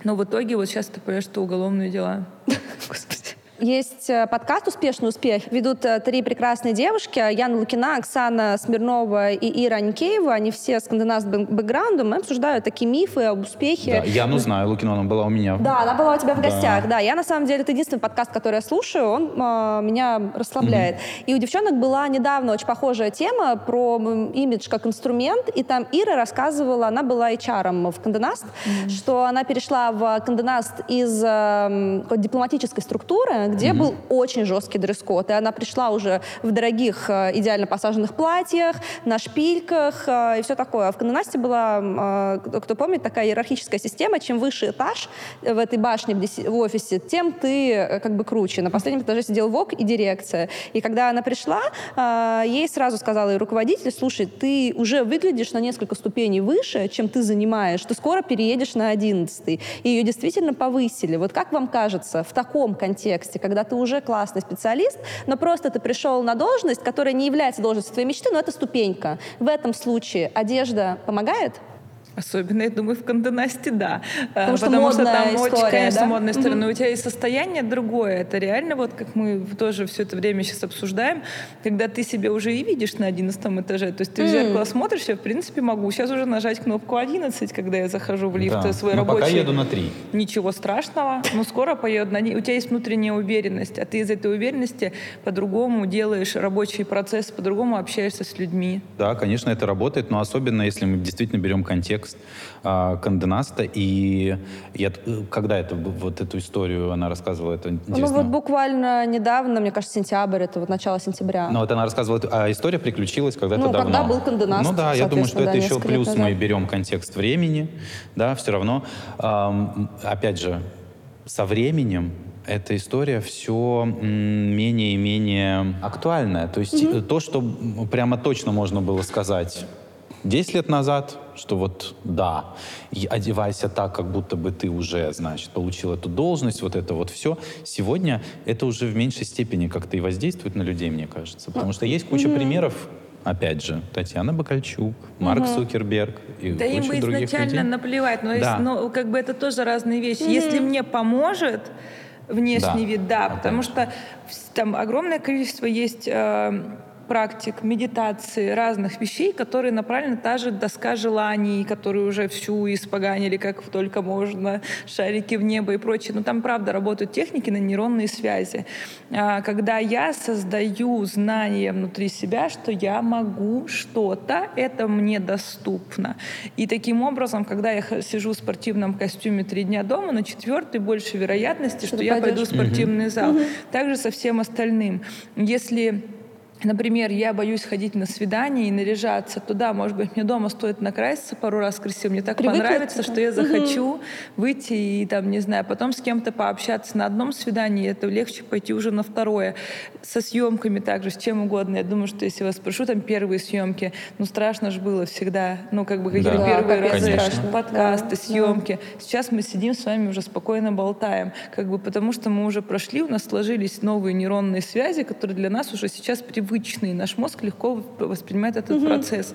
Но в итоге вот сейчас ты понимаешь, что уголовные дела. Господи. Есть э, подкаст «Успешный успех». Ведут э, три прекрасные девушки. Яна Лукина, Оксана Смирнова и Ира Аникеева. Они все скандинавским бэкграундом и обсуждают такие мифы об успехе. Да, я ну знаю, Лукина, она была у меня. Да, она была у тебя в Да. гостях. Да, я на самом деле это единственный подкаст, который я слушаю, он а, меня расслабляет. И у девчонок была недавно очень похожая тема про имидж как инструмент, и там Ира рассказывала, она была HR в Канденаст, что она перешла в Канденаст из какой-то дипломатической структуры, где был очень жесткий дресс-код, и она пришла уже в дорогих э, идеально посаженных платьях, на шпильках э, и все такое. А в Канденасте была, э, кто помнит, такая иерархическая система, чем выше этаж в этой башне в офисе, тем ты как бы круче. На последнем этаже сидел ВОК и дирекция. И когда она пришла, ей сразу сказала и руководитель, слушай, ты уже выглядишь на несколько ступеней выше, чем ты занимаешь, ты скоро переедешь на одиннадцатый. И ее действительно повысили. Вот как вам кажется, в таком контексте, когда ты уже классный специалист, но просто ты пришел на должность, которая не является должностью твоей мечты, но это ступенька. В этом случае одежда помогает? Особенно, я думаю, в Канденасте, да. А, Потому что там модная очень, история, конечно, да? модная история. Мгм. Но у тебя и состояние другое. Это реально, вот как мы тоже все это время сейчас обсуждаем, когда ты себя уже и видишь на 11 этаже. То есть ты в М. зеркало смотришь, я, в принципе, могу сейчас уже нажать кнопку 11, когда я захожу в лифт Да. свой Но рабочий. пока еду на три. Ничего страшного, но скоро поеду на ней. У тебя есть внутренняя уверенность, а ты из этой уверенности по-другому делаешь рабочий процесс, по-другому общаешься с людьми. Да, конечно, это работает, но особенно если мы действительно берем контекст а, Канденаста. И я, т- когда это, вот эту историю она рассказывала, это Ну вот буквально недавно, мне кажется, сентябрь, это вот начало сентября. Но вот она рассказывала, а история приключилась когда-то Ну, давно. когда был Канденаст, Ну да, я думаю, что соответственно, это да, еще плюс назад. мы берем контекст времени, да, все равно. ам, опять же, со временем эта история все менее и менее актуальная. То есть mm-hmm. то, что прямо точно можно было сказать 10 лет назад, что вот да, и одевайся так, как будто бы ты уже, значит, получил эту должность, вот это вот все. Сегодня это уже в меньшей степени как-то и воздействует на людей, мне кажется. Потому что есть куча mm-hmm. примеров, опять же, Татьяна Бакальчук, Марк угу. Цукерберг и да куча им изначально людей. наплевать, но, да. есть, но как бы это тоже разные вещи. Угу. Если мне поможет внешний да. вид, да, потому что там огромное количество есть э, практик, медитации, разных вещей, которые направлены та же доска желаний, которые уже всю испоганили, как только можно, шарики в небо и прочее. Но там, правда, работают техники на нейронные связи. А, когда я создаю знание внутри себя, что я могу что-то, это мне доступно. И таким образом, когда я сижу в спортивном костюме три дня дома, на четвертый больше вероятности, что, что я пойду в спортивный зал. Угу. Также со всем остальным. Если Например, я боюсь ходить на свидание и наряжаться туда. Может быть, мне дома стоит накраситься пару раз красиво. Мне так Привыкнуть понравится, что я захочу угу. выйти и там, не знаю, потом с кем-то пообщаться на одном свидании. Это легче пойти уже на второе. Со съемками также, с чем угодно. Я думаю, что если вас спрошу, там первые съемки, ну страшно же было всегда. Ну как бы какие-то да, первые да, разы. Страшно. Подкасты, да, съемки. Да. Сейчас мы сидим с вами уже спокойно болтаем. Как бы потому что мы уже прошли, у нас сложились новые нейронные связи, которые для нас уже сейчас привычны привычный. Наш мозг легко воспринимает этот угу. процесс.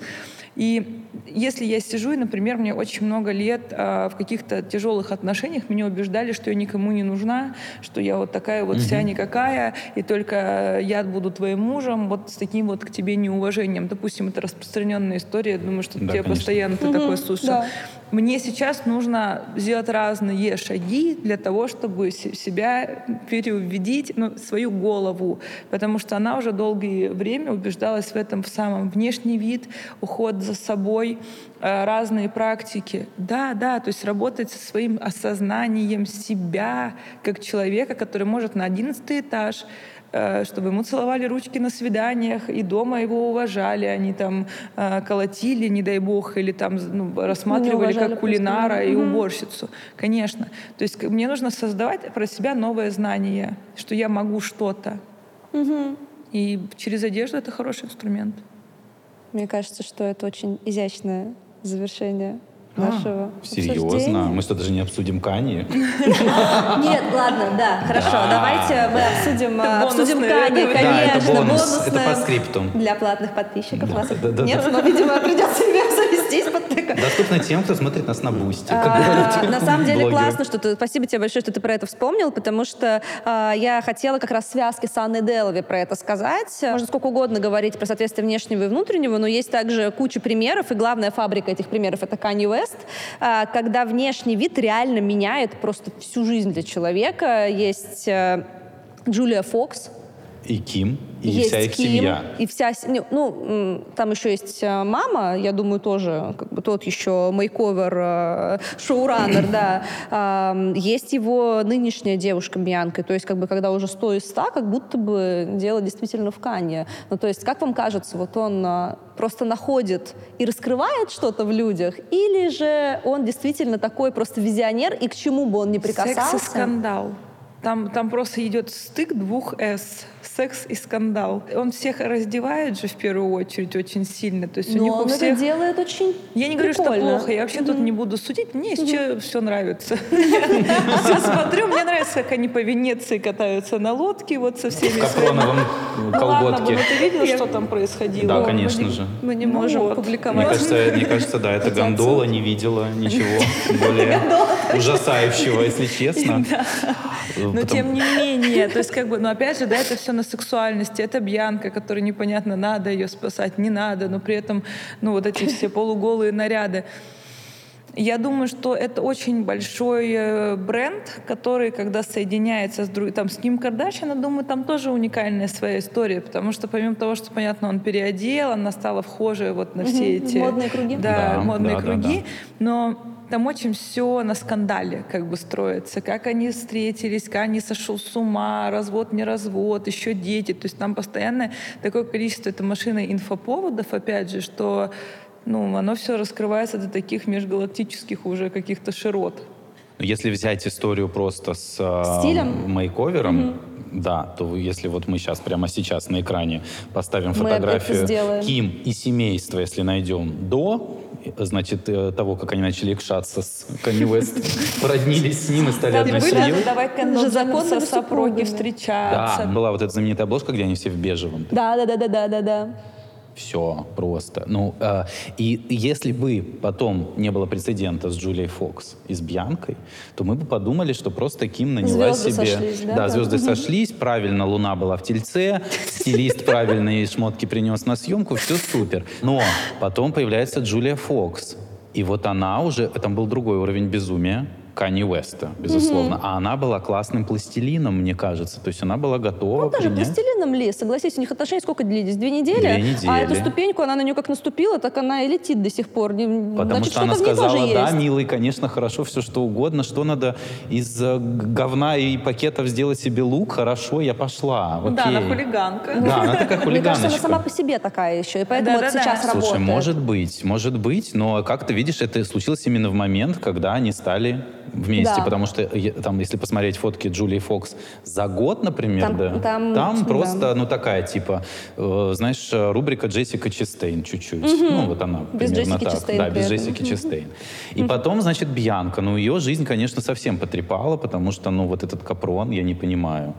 И если я сижу, и, например, мне очень много лет а, в каких-то тяжелых отношениях меня убеждали, что я никому не нужна, что я вот такая вот вся никакая, и только я буду твоим мужем, вот с таким вот к тебе неуважением. Допустим, это распространенная история, я думаю, что да, тебе конечно. постоянно ты угу, такой слушаешь. Да. Мне сейчас нужно сделать разные шаги для того, чтобы себя переубедить, ну, свою голову, потому что она уже долгое время убеждалась в этом в самом внешний вид, уход за собой, э, разные практики. Да, да, то есть работать со своим осознанием себя как человека, который может на одиннадцатый этаж Э, чтобы ему целовали ручки на свиданиях, и дома его уважали, они там э, колотили, не дай бог, или там ну, рассматривали как кулинара и уборщицу. Конечно. То есть мне нужно создавать про себя новое знание, что я могу что-то. Угу. И через одежду это хороший инструмент. Мне кажется, что это очень изящное завершение нашего а, Серьезно? Мы что, даже не обсудим Кани? Нет, ладно, да, хорошо. Давайте мы обсудим, обсудим Кани, конечно. Да, бонус. Это по скрипту. Для платных подписчиков. Нет, но, видимо, придется меня завестись под Доступно тем, кто смотрит нас на Boosty. А, на самом деле классно, что ты... Спасибо тебе большое, что ты про это вспомнил, потому что а, я хотела как раз связки с Анной Делви про это сказать. Можно сколько угодно говорить про соответствие внешнего и внутреннего, но есть также куча примеров, и главная фабрика этих примеров — это Kanye West, West, а, когда внешний вид реально меняет просто всю жизнь для человека. Есть э, Джулия Фокс, и Ким, и есть вся их Ким, семья. И вся, ну, там еще есть э, мама, я думаю, тоже, как бы тот еще мейковер, э, шоураннер, да. Есть его нынешняя девушка Бьянка, то есть, как бы, когда уже 100 из 100, как будто бы дело действительно в Кане. Ну, то есть, как вам кажется, вот он э, просто находит и раскрывает что-то в людях, или же он действительно такой просто визионер, и к чему бы он ни прикасался? Секс и скандал. Там, там просто идет стык двух «с» секс и скандал. Он всех раздевает же в первую очередь очень сильно. То есть Но у них он у всех... это делает очень Я не говорю, что плохо. Я вообще тут не буду судить. Мне еще все нравится. Все смотрю. Мне нравится, как они по Венеции катаются на лодке вот со всеми В капроновом колготке. Ну ты видел, что там происходило? Да, конечно же. Мы не можем публиковать. Мне кажется, да, это гондола не видела ничего более ужасающего, если честно. Но тем не менее, то есть как бы, но опять же, да, это все на сексуальности. Это Бьянка, которая непонятно, надо ее спасать, не надо, но при этом, ну, вот эти все полуголые наряды. Я думаю, что это очень большой э, бренд, который, когда соединяется с, друг... там, с Ким Кардашьян, я думаю, там тоже уникальная своя история, потому что помимо того, что, понятно, он переодел, она стала вхожей вот на все эти... Модные круги. Да, да модные да, круги. Да, да. Но там очень все на скандале как бы строится. Как они встретились, как они сошел с ума, развод, не развод, еще дети. То есть там постоянно такое количество, это машина инфоповодов, опять же, что ну, оно все раскрывается до таких межгалактических уже каких-то широт. Но если взять историю просто с э, Стилем? мейковером, да, то если вот мы сейчас, прямо сейчас на экране поставим Мы фотографию. Ким и семейства, если найдем, до, э, значит, э, того, как они начали икшаться с Канни Уэст, породнились с ним и стали одной семьей. давай же со сопроги встречаться. Да, была вот эта знаменитая обложка, где они все в бежевом. Да, да, да, да, да, да, да. Все просто. Ну, э, и если бы потом не было прецедента с Джулией Фокс и с Бьянкой, то мы бы подумали, что просто Ким наняла Звезды себе... сошлись, да, да. звезды сошлись, правильно Луна была в тельце, стилист правильные шмотки принес на съемку, все супер. Но потом появляется Джулия Фокс. И вот она уже... Там был другой уровень безумия. Канни Уэста, безусловно. А она была классным пластилином, мне кажется. То есть она была готова Ну, даже принять... пластилином ли, согласись, у них отношения сколько длились? Две недели? Две А недели. эту ступеньку, она на нее как наступила, так она и летит до сих пор. Потому Значит, что она ней тоже сказала, да, есть. милый, конечно, хорошо, все что угодно. Что надо из э, говна и пакетов сделать себе лук? Хорошо, я пошла. Окей. Да, она хулиганка. Да, она такая Мне кажется, она хулиганочка. сама по себе такая еще, и поэтому это Да-да-да. сейчас Слушай, работает. может быть, может быть, но как ты видишь, это случилось именно в момент, когда они стали вместе, Да. потому что там, если посмотреть фотки Джулии Фокс за год, например, Там- да, там- да. просто, ну такая типа, э, знаешь, рубрика Джессика Честейн чуть-чуть, ну вот она Без примерно Джессики так, Честейн да, без. Джессики Честейн. И потом, значит, Бьянка, ну ее жизнь, конечно, совсем потрепала, потому что, ну вот этот капрон, я не понимаю.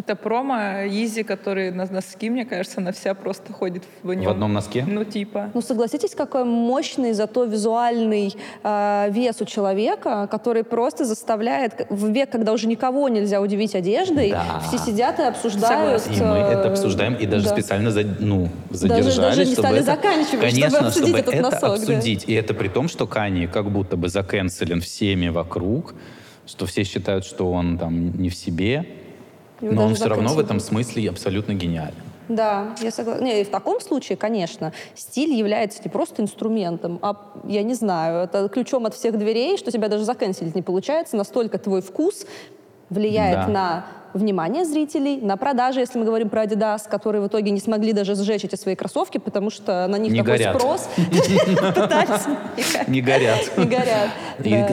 Это промо Изи, который на носки, мне кажется, она вся просто ходит в нем. В одном носке? Ну, типа. Ну, согласитесь, какой мощный, зато визуальный э, вес у человека, который просто заставляет в век, когда уже никого нельзя удивить одеждой, Да. все сидят и обсуждают. И мы это э, обсуждаем, и даже да. специально за- ну, задержались, даже не чтобы стали это, заканчивать, чтобы конечно, обсудить чтобы этот это носок, да. обсудить. И это при том, что Кани как будто бы заканцелен всеми вокруг, что все считают, что он там не в себе, Его но он все равно в этом смысле абсолютно гениален. Да, я согласна. Не, и в таком случае, конечно, стиль является не просто инструментом, а, я не знаю, это ключом от всех дверей, что тебя даже заканчивать не получается. Настолько твой вкус влияет Да. на внимание зрителей, на продажи, если мы говорим про Adidas, которые в итоге не смогли даже сжечь эти свои кроссовки, потому что на них Не такой горят. спрос. Не горят. Не горят.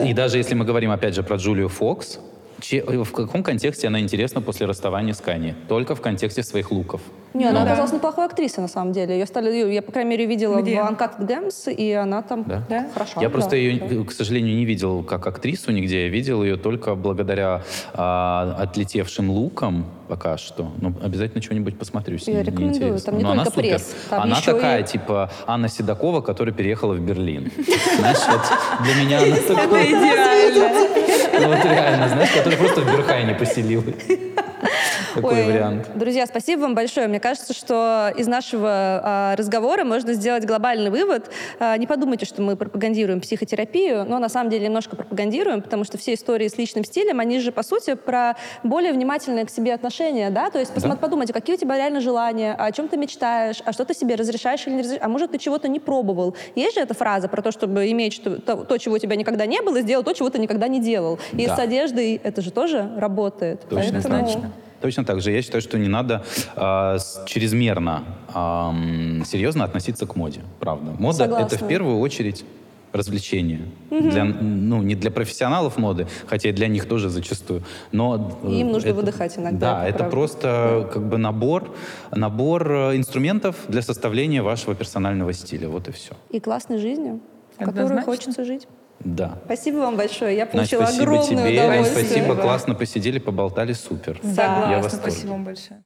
И даже если мы говорим, опять же, про Джулию Фокс, че- в каком контексте она интересна после расставания с Кани? Только в контексте своих луков. Не, она Ну да. оказалась неплохой актрисой, на самом деле. Ее стали, я, по крайней мере, видела Где? в Uncut Gems, и она там Да? Да? хороша. Я да. просто ее, к сожалению, не видел как актрису нигде. Я видел ее только благодаря а, отлетевшим лукам пока что. Но обязательно что-нибудь посмотрю с Я рекомендую. интересно. Там не Но она только супер. пресс, там она еще и- такая, типа Анна Седокова, которая переехала в Берлин. Знаешь, вот для меня она такой... Ну вот реально, знаешь, которая просто в Берхайне поселилась. Такой Ой, вариант. Друзья, спасибо вам большое. Мне кажется, что из нашего а, разговора можно сделать глобальный вывод. А, не подумайте, что мы пропагандируем психотерапию, но на самом деле немножко пропагандируем, потому что все истории с личным стилем, они же, по сути, про более внимательное к себе отношение, да? То есть Да. подумайте, какие у тебя реально желания, о чем ты мечтаешь, а что ты себе разрешаешь или не разрешаешь, а может, ты чего-то не пробовал. Есть же эта фраза про то, чтобы иметь что- то, то, чего у тебя никогда не было, и сделать то, чего ты никогда не делал. И Да. с одеждой это же тоже работает. Точно, Поэтому- точно. Точно так же. Я считаю, что не надо с- чрезмерно ам, серьезно относиться к моде. Правда. Мода Согласна. это в первую очередь развлечение. Для, ну, не для профессионалов моды, хотя и для них тоже зачастую. Но э, Им нужно это- выдыхать иногда, Да, это это правда. просто как бы набор, набор э, инструментов для составления вашего персонального стиля. Вот и все. И классной жизнью, в которой хочется жить. Да. Спасибо вам большое. Я Настя, получила спасибо огромное тебе. удовольствие. Спасибо, классно посидели, поболтали, супер. Согласна. Спасибо вам большое.